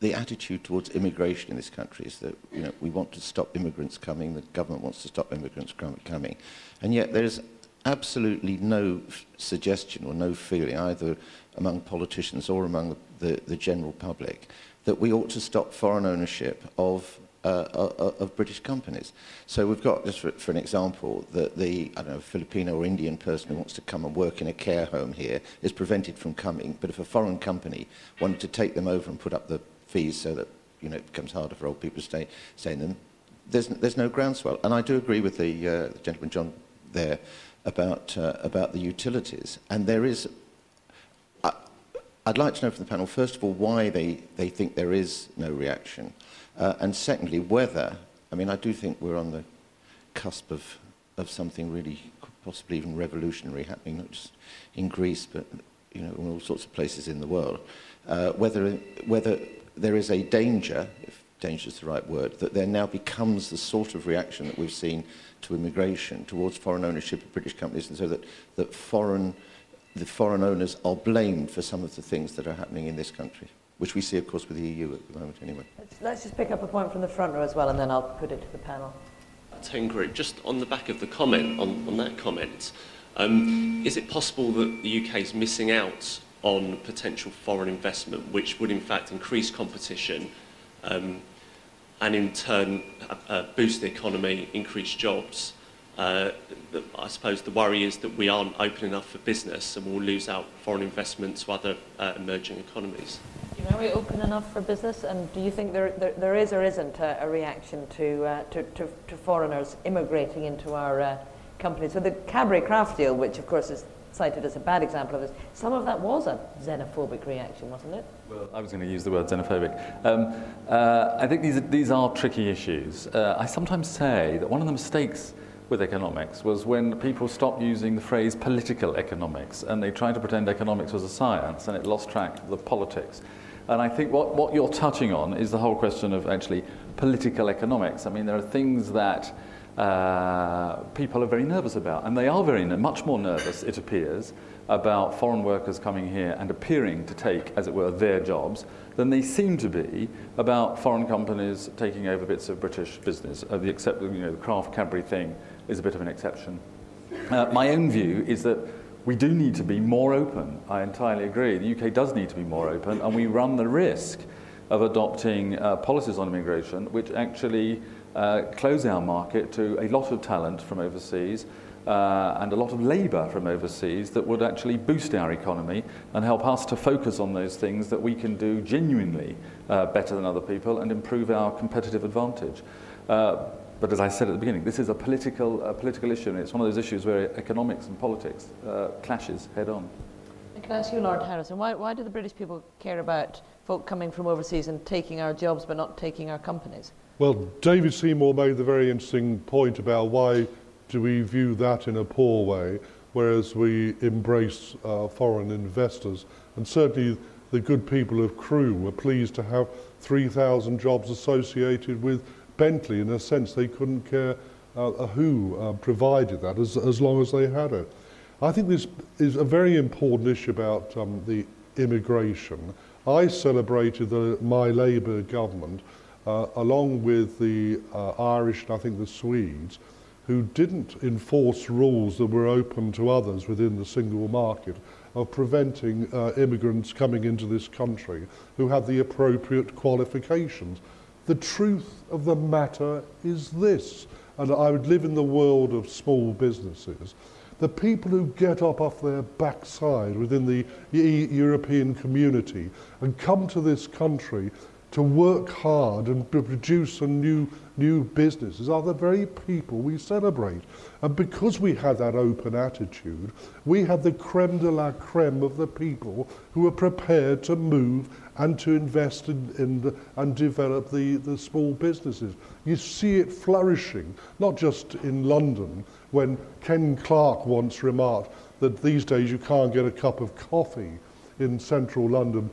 the attitude towards immigration in this country is that you know, we want to stop immigrants coming, the government wants to stop immigrants coming, and yet there is absolutely no suggestion or no feeling either among politicians or among the, the, the general public that we ought to stop foreign ownership of uh, uh, uh, of British companies. So we've got, just for, for an example, that the I don't know, Filipino or Indian person who wants to come and work in a care home here is prevented from coming. But if a foreign company wanted to take them over and put up the fees so that you know, it becomes harder for old people to stay, stay in them, there's, there's no groundswell. And I do agree with the, uh, the gentleman John there about, uh, about the utilities. And there is I'd like to know from the panel, first of all, why they, they think there is no reaction. Uh, and secondly, whether, I mean, I do think we're on the cusp of, of something really possibly even revolutionary happening, not just in Greece, but you know, in all sorts of places in the world. Uh, whether, whether there is a danger, if danger is the right word, that there now becomes the sort of reaction that we've seen to immigration towards foreign ownership of British companies, and so that, that foreign, the foreign owners are blamed for some of the things that are happening in this country which we see, of course, with the EU at the moment anyway.
Let's, let's just pick up a point from the front row as well, and then I'll put it to the panel.
Tone Group. Just on the back of the comment, on, on that comment, um, is it possible that the UK is missing out on potential foreign investment, which would in fact increase competition um, and in turn uh, uh, boost the economy, increase jobs? Uh, I suppose the worry is that we aren't open enough for business and we'll lose out foreign investment to other uh, emerging economies.
Are we open enough for business? And do you think there, there, there is or isn't a, a reaction to, uh, to, to, to, foreigners immigrating into our uh, companies? So the Cadbury Kraft deal, which of course is cited as a bad example of this, some of that was a xenophobic reaction, wasn't it?
Well, I was going to use the word xenophobic. Um, uh, I think these are, these are tricky issues. Uh, I sometimes say that one of the mistakes with economics was when people stopped using the phrase political economics and they tried to pretend economics was a science and it lost track of the politics. And I think what, what you're touching on is the whole question of actually political economics. I mean, there are things that uh, people are very nervous about, and they are very much more nervous, it appears, about foreign workers coming here and appearing to take, as it were, their jobs than they seem to be about foreign companies taking over bits of British business. Uh, the, except, you know, the Kraft Cadbury thing is a bit of an exception. Uh, my own view is that we do need to be more open. I entirely agree. The UK does need to be more open, and we run the risk of adopting uh, policies on immigration which actually uh, close our market to a lot of talent from overseas uh, and a lot of labour from overseas that would actually boost our economy and help us to focus on those things that we can do genuinely uh, better than other people and improve our competitive advantage. Uh, but as I said at the beginning, this is a political, a political issue, and it's one of those issues where economics and politics uh, clashes head on.
And can I ask you, Lord Harrison, why, why do the British people care about folk coming from overseas and taking our jobs but not taking our companies?
Well, David Seymour made the very interesting point about why do we view that in a poor way, whereas we embrace uh, foreign investors. And certainly the good people of Crewe were pleased to have 3,000 jobs associated with Bentley. In a sense, they couldn't care uh, who uh, provided that as, as long as they had it. I think this is a very important issue about um, the immigration. I celebrated the, my Labour government uh, along with the uh, Irish and I think the Swedes who didn't enforce rules that were open to others within the single market of preventing uh, immigrants coming into this country who had the appropriate qualifications. The truth of the matter is this, and I would live in the world of small businesses. The people who get up off their backside within the European community and come to this country to work hard and produce a new, new businesses are the very people we celebrate. And because we had that open attitude, we had the creme de la creme of the people who are prepared to move and to invest in, in the, and develop the, the small businesses. You see it flourishing, not just in London, when Ken Clarke once remarked that these days you can't get a cup of coffee in central London,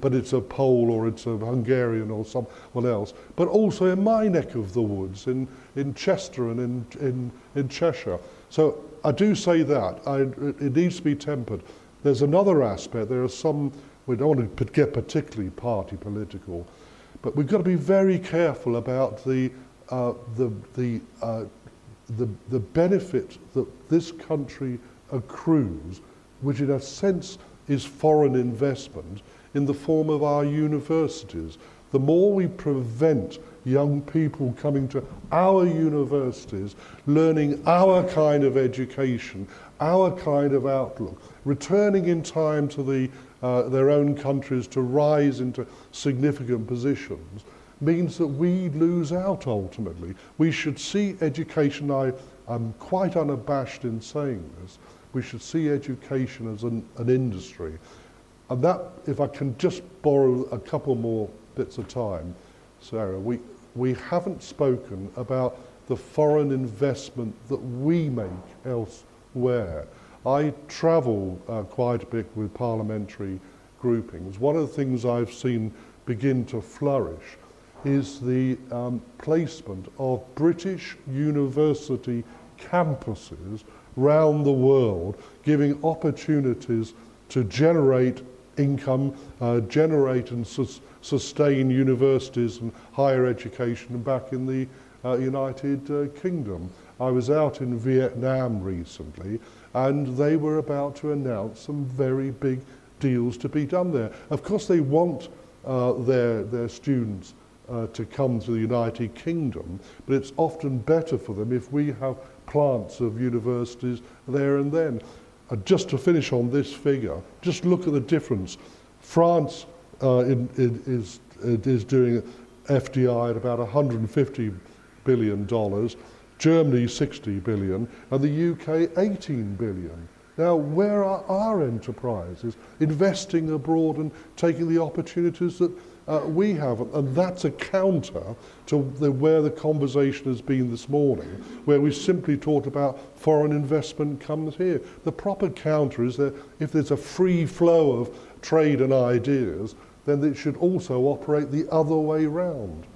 but it's a Pole or it's a Hungarian or someone else, but also in my neck of the woods, in, in Chester and in, in, in Cheshire. So I do say that. I, it needs to be tempered. There's another aspect. There are some, we don't want to get particularly party political, but we've got to be very careful about the, uh, the, the, uh, the, the benefit that this country accrues, which in a sense is foreign investment in the form of our universities. The more we prevent young people coming to our universities, learning our kind of education, our kind of outlook, returning in time to the, uh, their own countries to rise into significant positions, means that we lose out ultimately. We should see education, I am quite unabashed in saying this, we should see education as an, an industry. And that, if I can just borrow a couple more bits of time, Sarah, we, we haven't spoken about the foreign investment that we make elsewhere. I travel uh, quite a bit with parliamentary groupings. One of the things I've seen begin to flourish is the um, placement of British university campuses round the world, giving opportunities to generate income, uh, generate and sus sustain universities and higher education back in the uh, United uh, Kingdom. I was out in Vietnam recently and they were about to announce some very big deals to be done there. Of course, they want uh, their, their students uh, to come to the United Kingdom, but it's often better for them if we have plants of universities there and then. Uh, just to finish on this figure, just look at the difference. France uh, in, in, is, is doing FDI at about 150 billion dollars, Germany 60 billion, and the UK 18 billion. Now, where are our enterprises investing abroad and taking the opportunities that uh, we haven't. And that's a counter to the, where the conversation has been this morning, where we simply talked about foreign investment comes here. The proper counter is that if there's a free flow of trade and ideas, then it should also operate the other way round.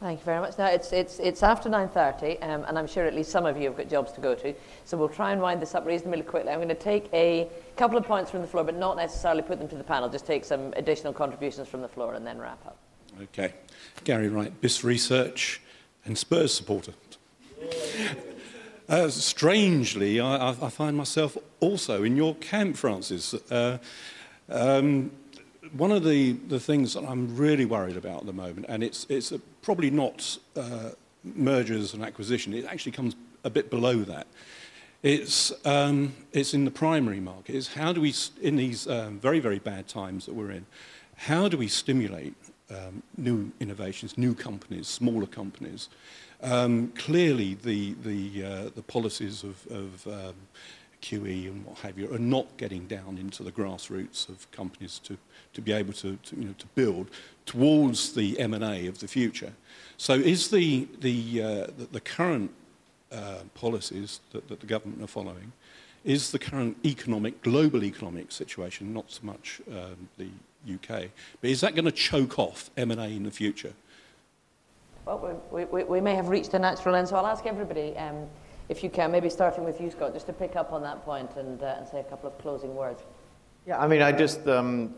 Thank you very much. Now, it's, it's, it's after 9.30, um, and I'm sure at least some of you have got jobs to go to, so we'll try and wind this up reasonably quickly. I'm going to take a couple of points from the floor, but not necessarily put them to the panel, just take some additional contributions from the floor and then wrap up.
Okay. Gary Wright, BIS Research and Spurs supporter. Uh, strangely, I, I find myself also in your camp, Frances. Uh, um, one of the, the things that I'm really worried about at the moment, and it's, it's a, probably not uh, mergers and acquisition, it actually comes a bit below that. It's, um, it's in the primary market. It's how do we, in these um, very, very bad times that we're in, how do we stimulate um, new innovations, new companies, smaller companies? Um, clearly, the, the, uh, the policies of, of um, QE and what have you are not getting down into the grassroots of companies to, to be able to, to, you know, to build towards the M&A of the future. So is the, the, uh, the, the current uh, policies that, that the government are following, is the current economic, global economic situation, not so much um, the UK, but is that going to choke off M&A in the future?
Well, we, we, we may have reached a natural end, so I'll ask everybody um, if you can, maybe starting with you, Scott, just to pick up on that point and, uh, and say a couple of closing words.
Yeah, I mean, I just um,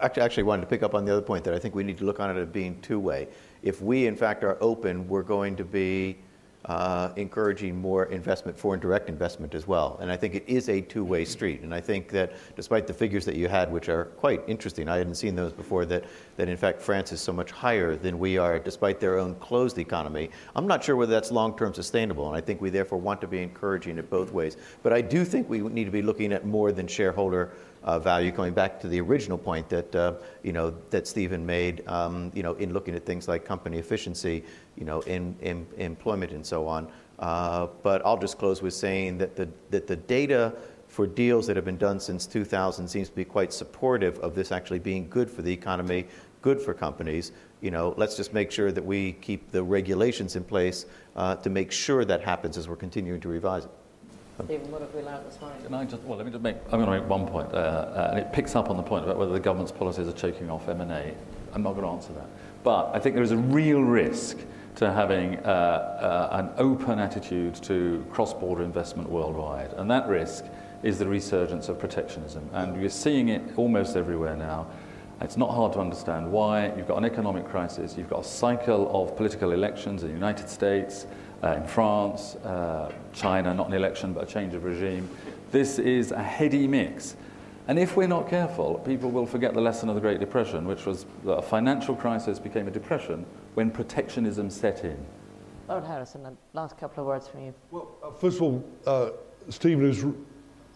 actually, actually wanted to pick up on the other point that I think we need to look on it as being two way. If we, in fact, are open, we're going to be uh, encouraging more investment, foreign direct investment as well. And I think it is a two way street. And I think that despite the figures that you had, which are quite interesting, I hadn't seen those before, that, that in fact France is so much higher than we are despite their own closed economy. I'm not sure whether that's long term sustainable. And I think we therefore want to be encouraging it both ways. But I do think we need to be looking at more than shareholder uh, value. Going back to the original point that uh, you know that Stephen made, um, you know, in looking at things like company efficiency, you know, in, in employment and so on. Uh, but I'll just close with saying that the that the data for deals that have been done since 2000 seems to be quite supportive of this actually being good for the economy, good for companies. You know, let's just make sure that we keep the regulations in place uh, to make sure that happens as we're continuing to revise it.
Stephen, what have we learned this morning?
Can I just, well, let me just make, I'm going to make one point, uh, uh, and it picks up on the point about whether the government's policies are choking off M&A. I'm not going to answer that. But I think there is a real risk to having uh, uh, an open attitude to cross-border investment worldwide. And that risk is the resurgence of protectionism. And we're seeing it almost everywhere now. It's not hard to understand why. You've got an economic crisis, you've got a cycle of political elections in the United States, uh, in France, uh, China, not an election, but a change of regime. This is a heady mix. And if we're not careful, people will forget the lesson of the Great Depression, which was that a financial crisis became a depression when protectionism set in.
Lord Harrison, a last couple of words from you.
Well, uh, first of all, uh, Stephen is.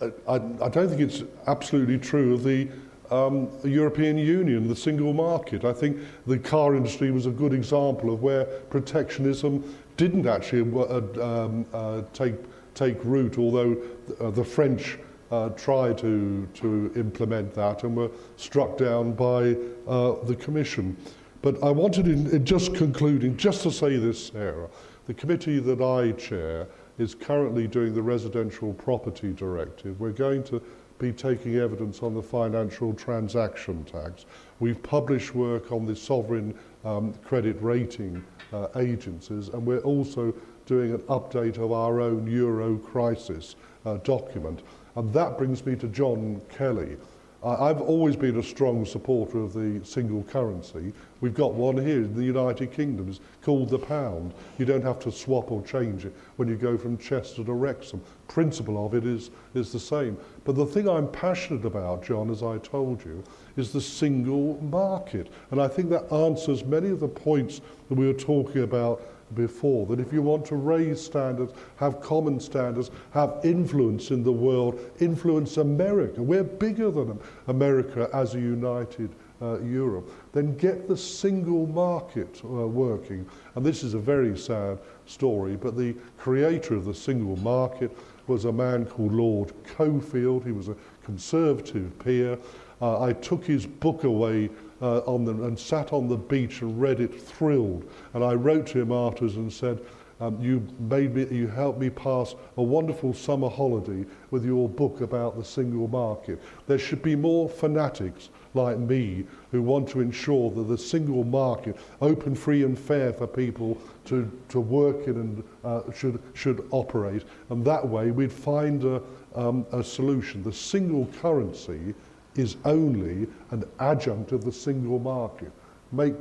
Uh, I, I, don't think it's absolutely true of the um, European Union, the single market. I think the car industry was a good example of where protectionism didn't actually uh, um, uh, take, take root, although uh, the French uh, tried to, to implement that and were struck down by uh, the Commission. But I wanted, in, in just concluding, just to say this, Sarah, the committee that I chair is currently doing the Residential Property Directive. We're going to be taking evidence on the financial transaction tax. We've published work on the sovereign um, credit rating uh, agencies, and we're also doing an update of our own Euro crisis uh, document. And that brings me to John Kelly. I've always been a strong supporter of the single currency. We've got one here in the United Kingdom. It's called the pound. You don't have to swap or change it when you go from Chester to Wrexham. Principle of it is, is the same. But the thing I'm passionate about, John, as I told you, is the single market. And I think that answers many of the points that we were talking about before that if you want to raise standards, have common standards, have influence in the world, influence America, we're bigger than America as a united uh, Europe, then get the single market uh, working. And this is a very sad story, but the creator of the single market was a man called Lord Cockfield. He was a conservative peer. Uh, I took his book away uh, on the, and sat on the beach and read it thrilled. And I wrote to him afterwards and said, um, you made me, you helped me pass a wonderful summer holiday with your book about the single market. There should be more fanatics like me who want to ensure that the single market, open, free and fair for people to, to work in and uh, should, should operate. And that way we'd find a, um, a solution. The single currency is only an adjunct of the single market. Make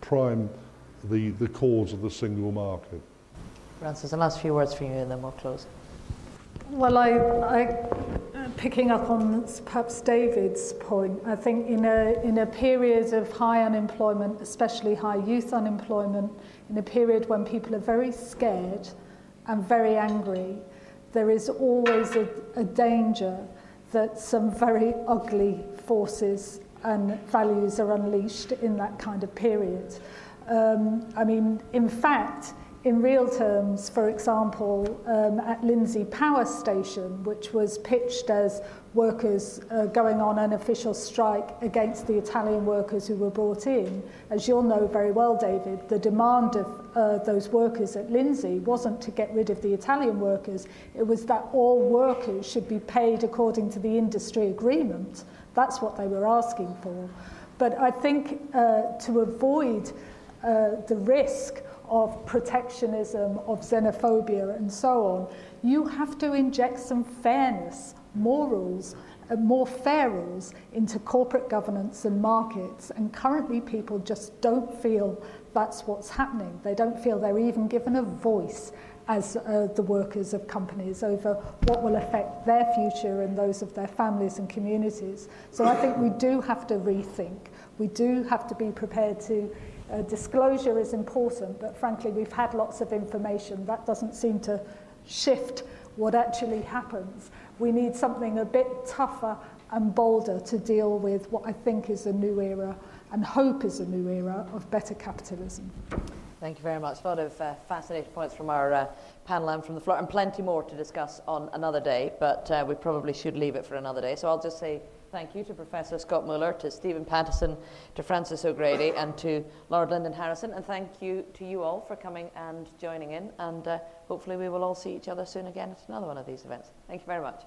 prime the, the cause of the single market.
Frances, the last few words for you and then we'll close.
Well, I, I, picking up on perhaps David's point, I think in a, in a period of high unemployment, especially high youth unemployment, in a period when people are very scared and very angry, there is always a, a danger that some very ugly forces and values are unleashed in that kind of period. Um, I mean, in fact, in real terms, for example, um, at Lindsey Power Station, which was pitched as workers uh, going on an official strike against the Italian workers who were brought in, as you'll know very well, David, the demand of uh, those workers at Lindsey wasn't to get rid of the Italian workers, it was that all workers should be paid according to the industry agreement. That's what they were asking for. But I think uh, to avoid uh, the risk of protectionism, of xenophobia, and so on, you have to inject some fairness, more rules, uh, more fair rules into corporate governance and markets. And currently, people just don't feel that's what's happening. They don't feel they're even given a voice as uh, the workers of companies over what will affect their future and those of their families and communities. So I think we do have to rethink. We do have to be prepared to uh, disclosure is important, but frankly, we've had lots of information. That doesn't seem to shift what actually happens. we need something a bit tougher and bolder to deal with what I think is a new era and hope is a new era of better capitalism.
Thank you very much. A lot of uh, fascinating points from our uh, panel and from the floor, and plenty more to discuss on another day, but uh, we probably should leave it for another day. So I'll just say Thank you to Professor Scott Moeller, to Stephen Pattison, to Frances O'Grady, and to Lord Lyndon Harrison. And thank you to you all for coming and joining in. And uh, hopefully, we will all see each other soon again at another one of these events. Thank you very much.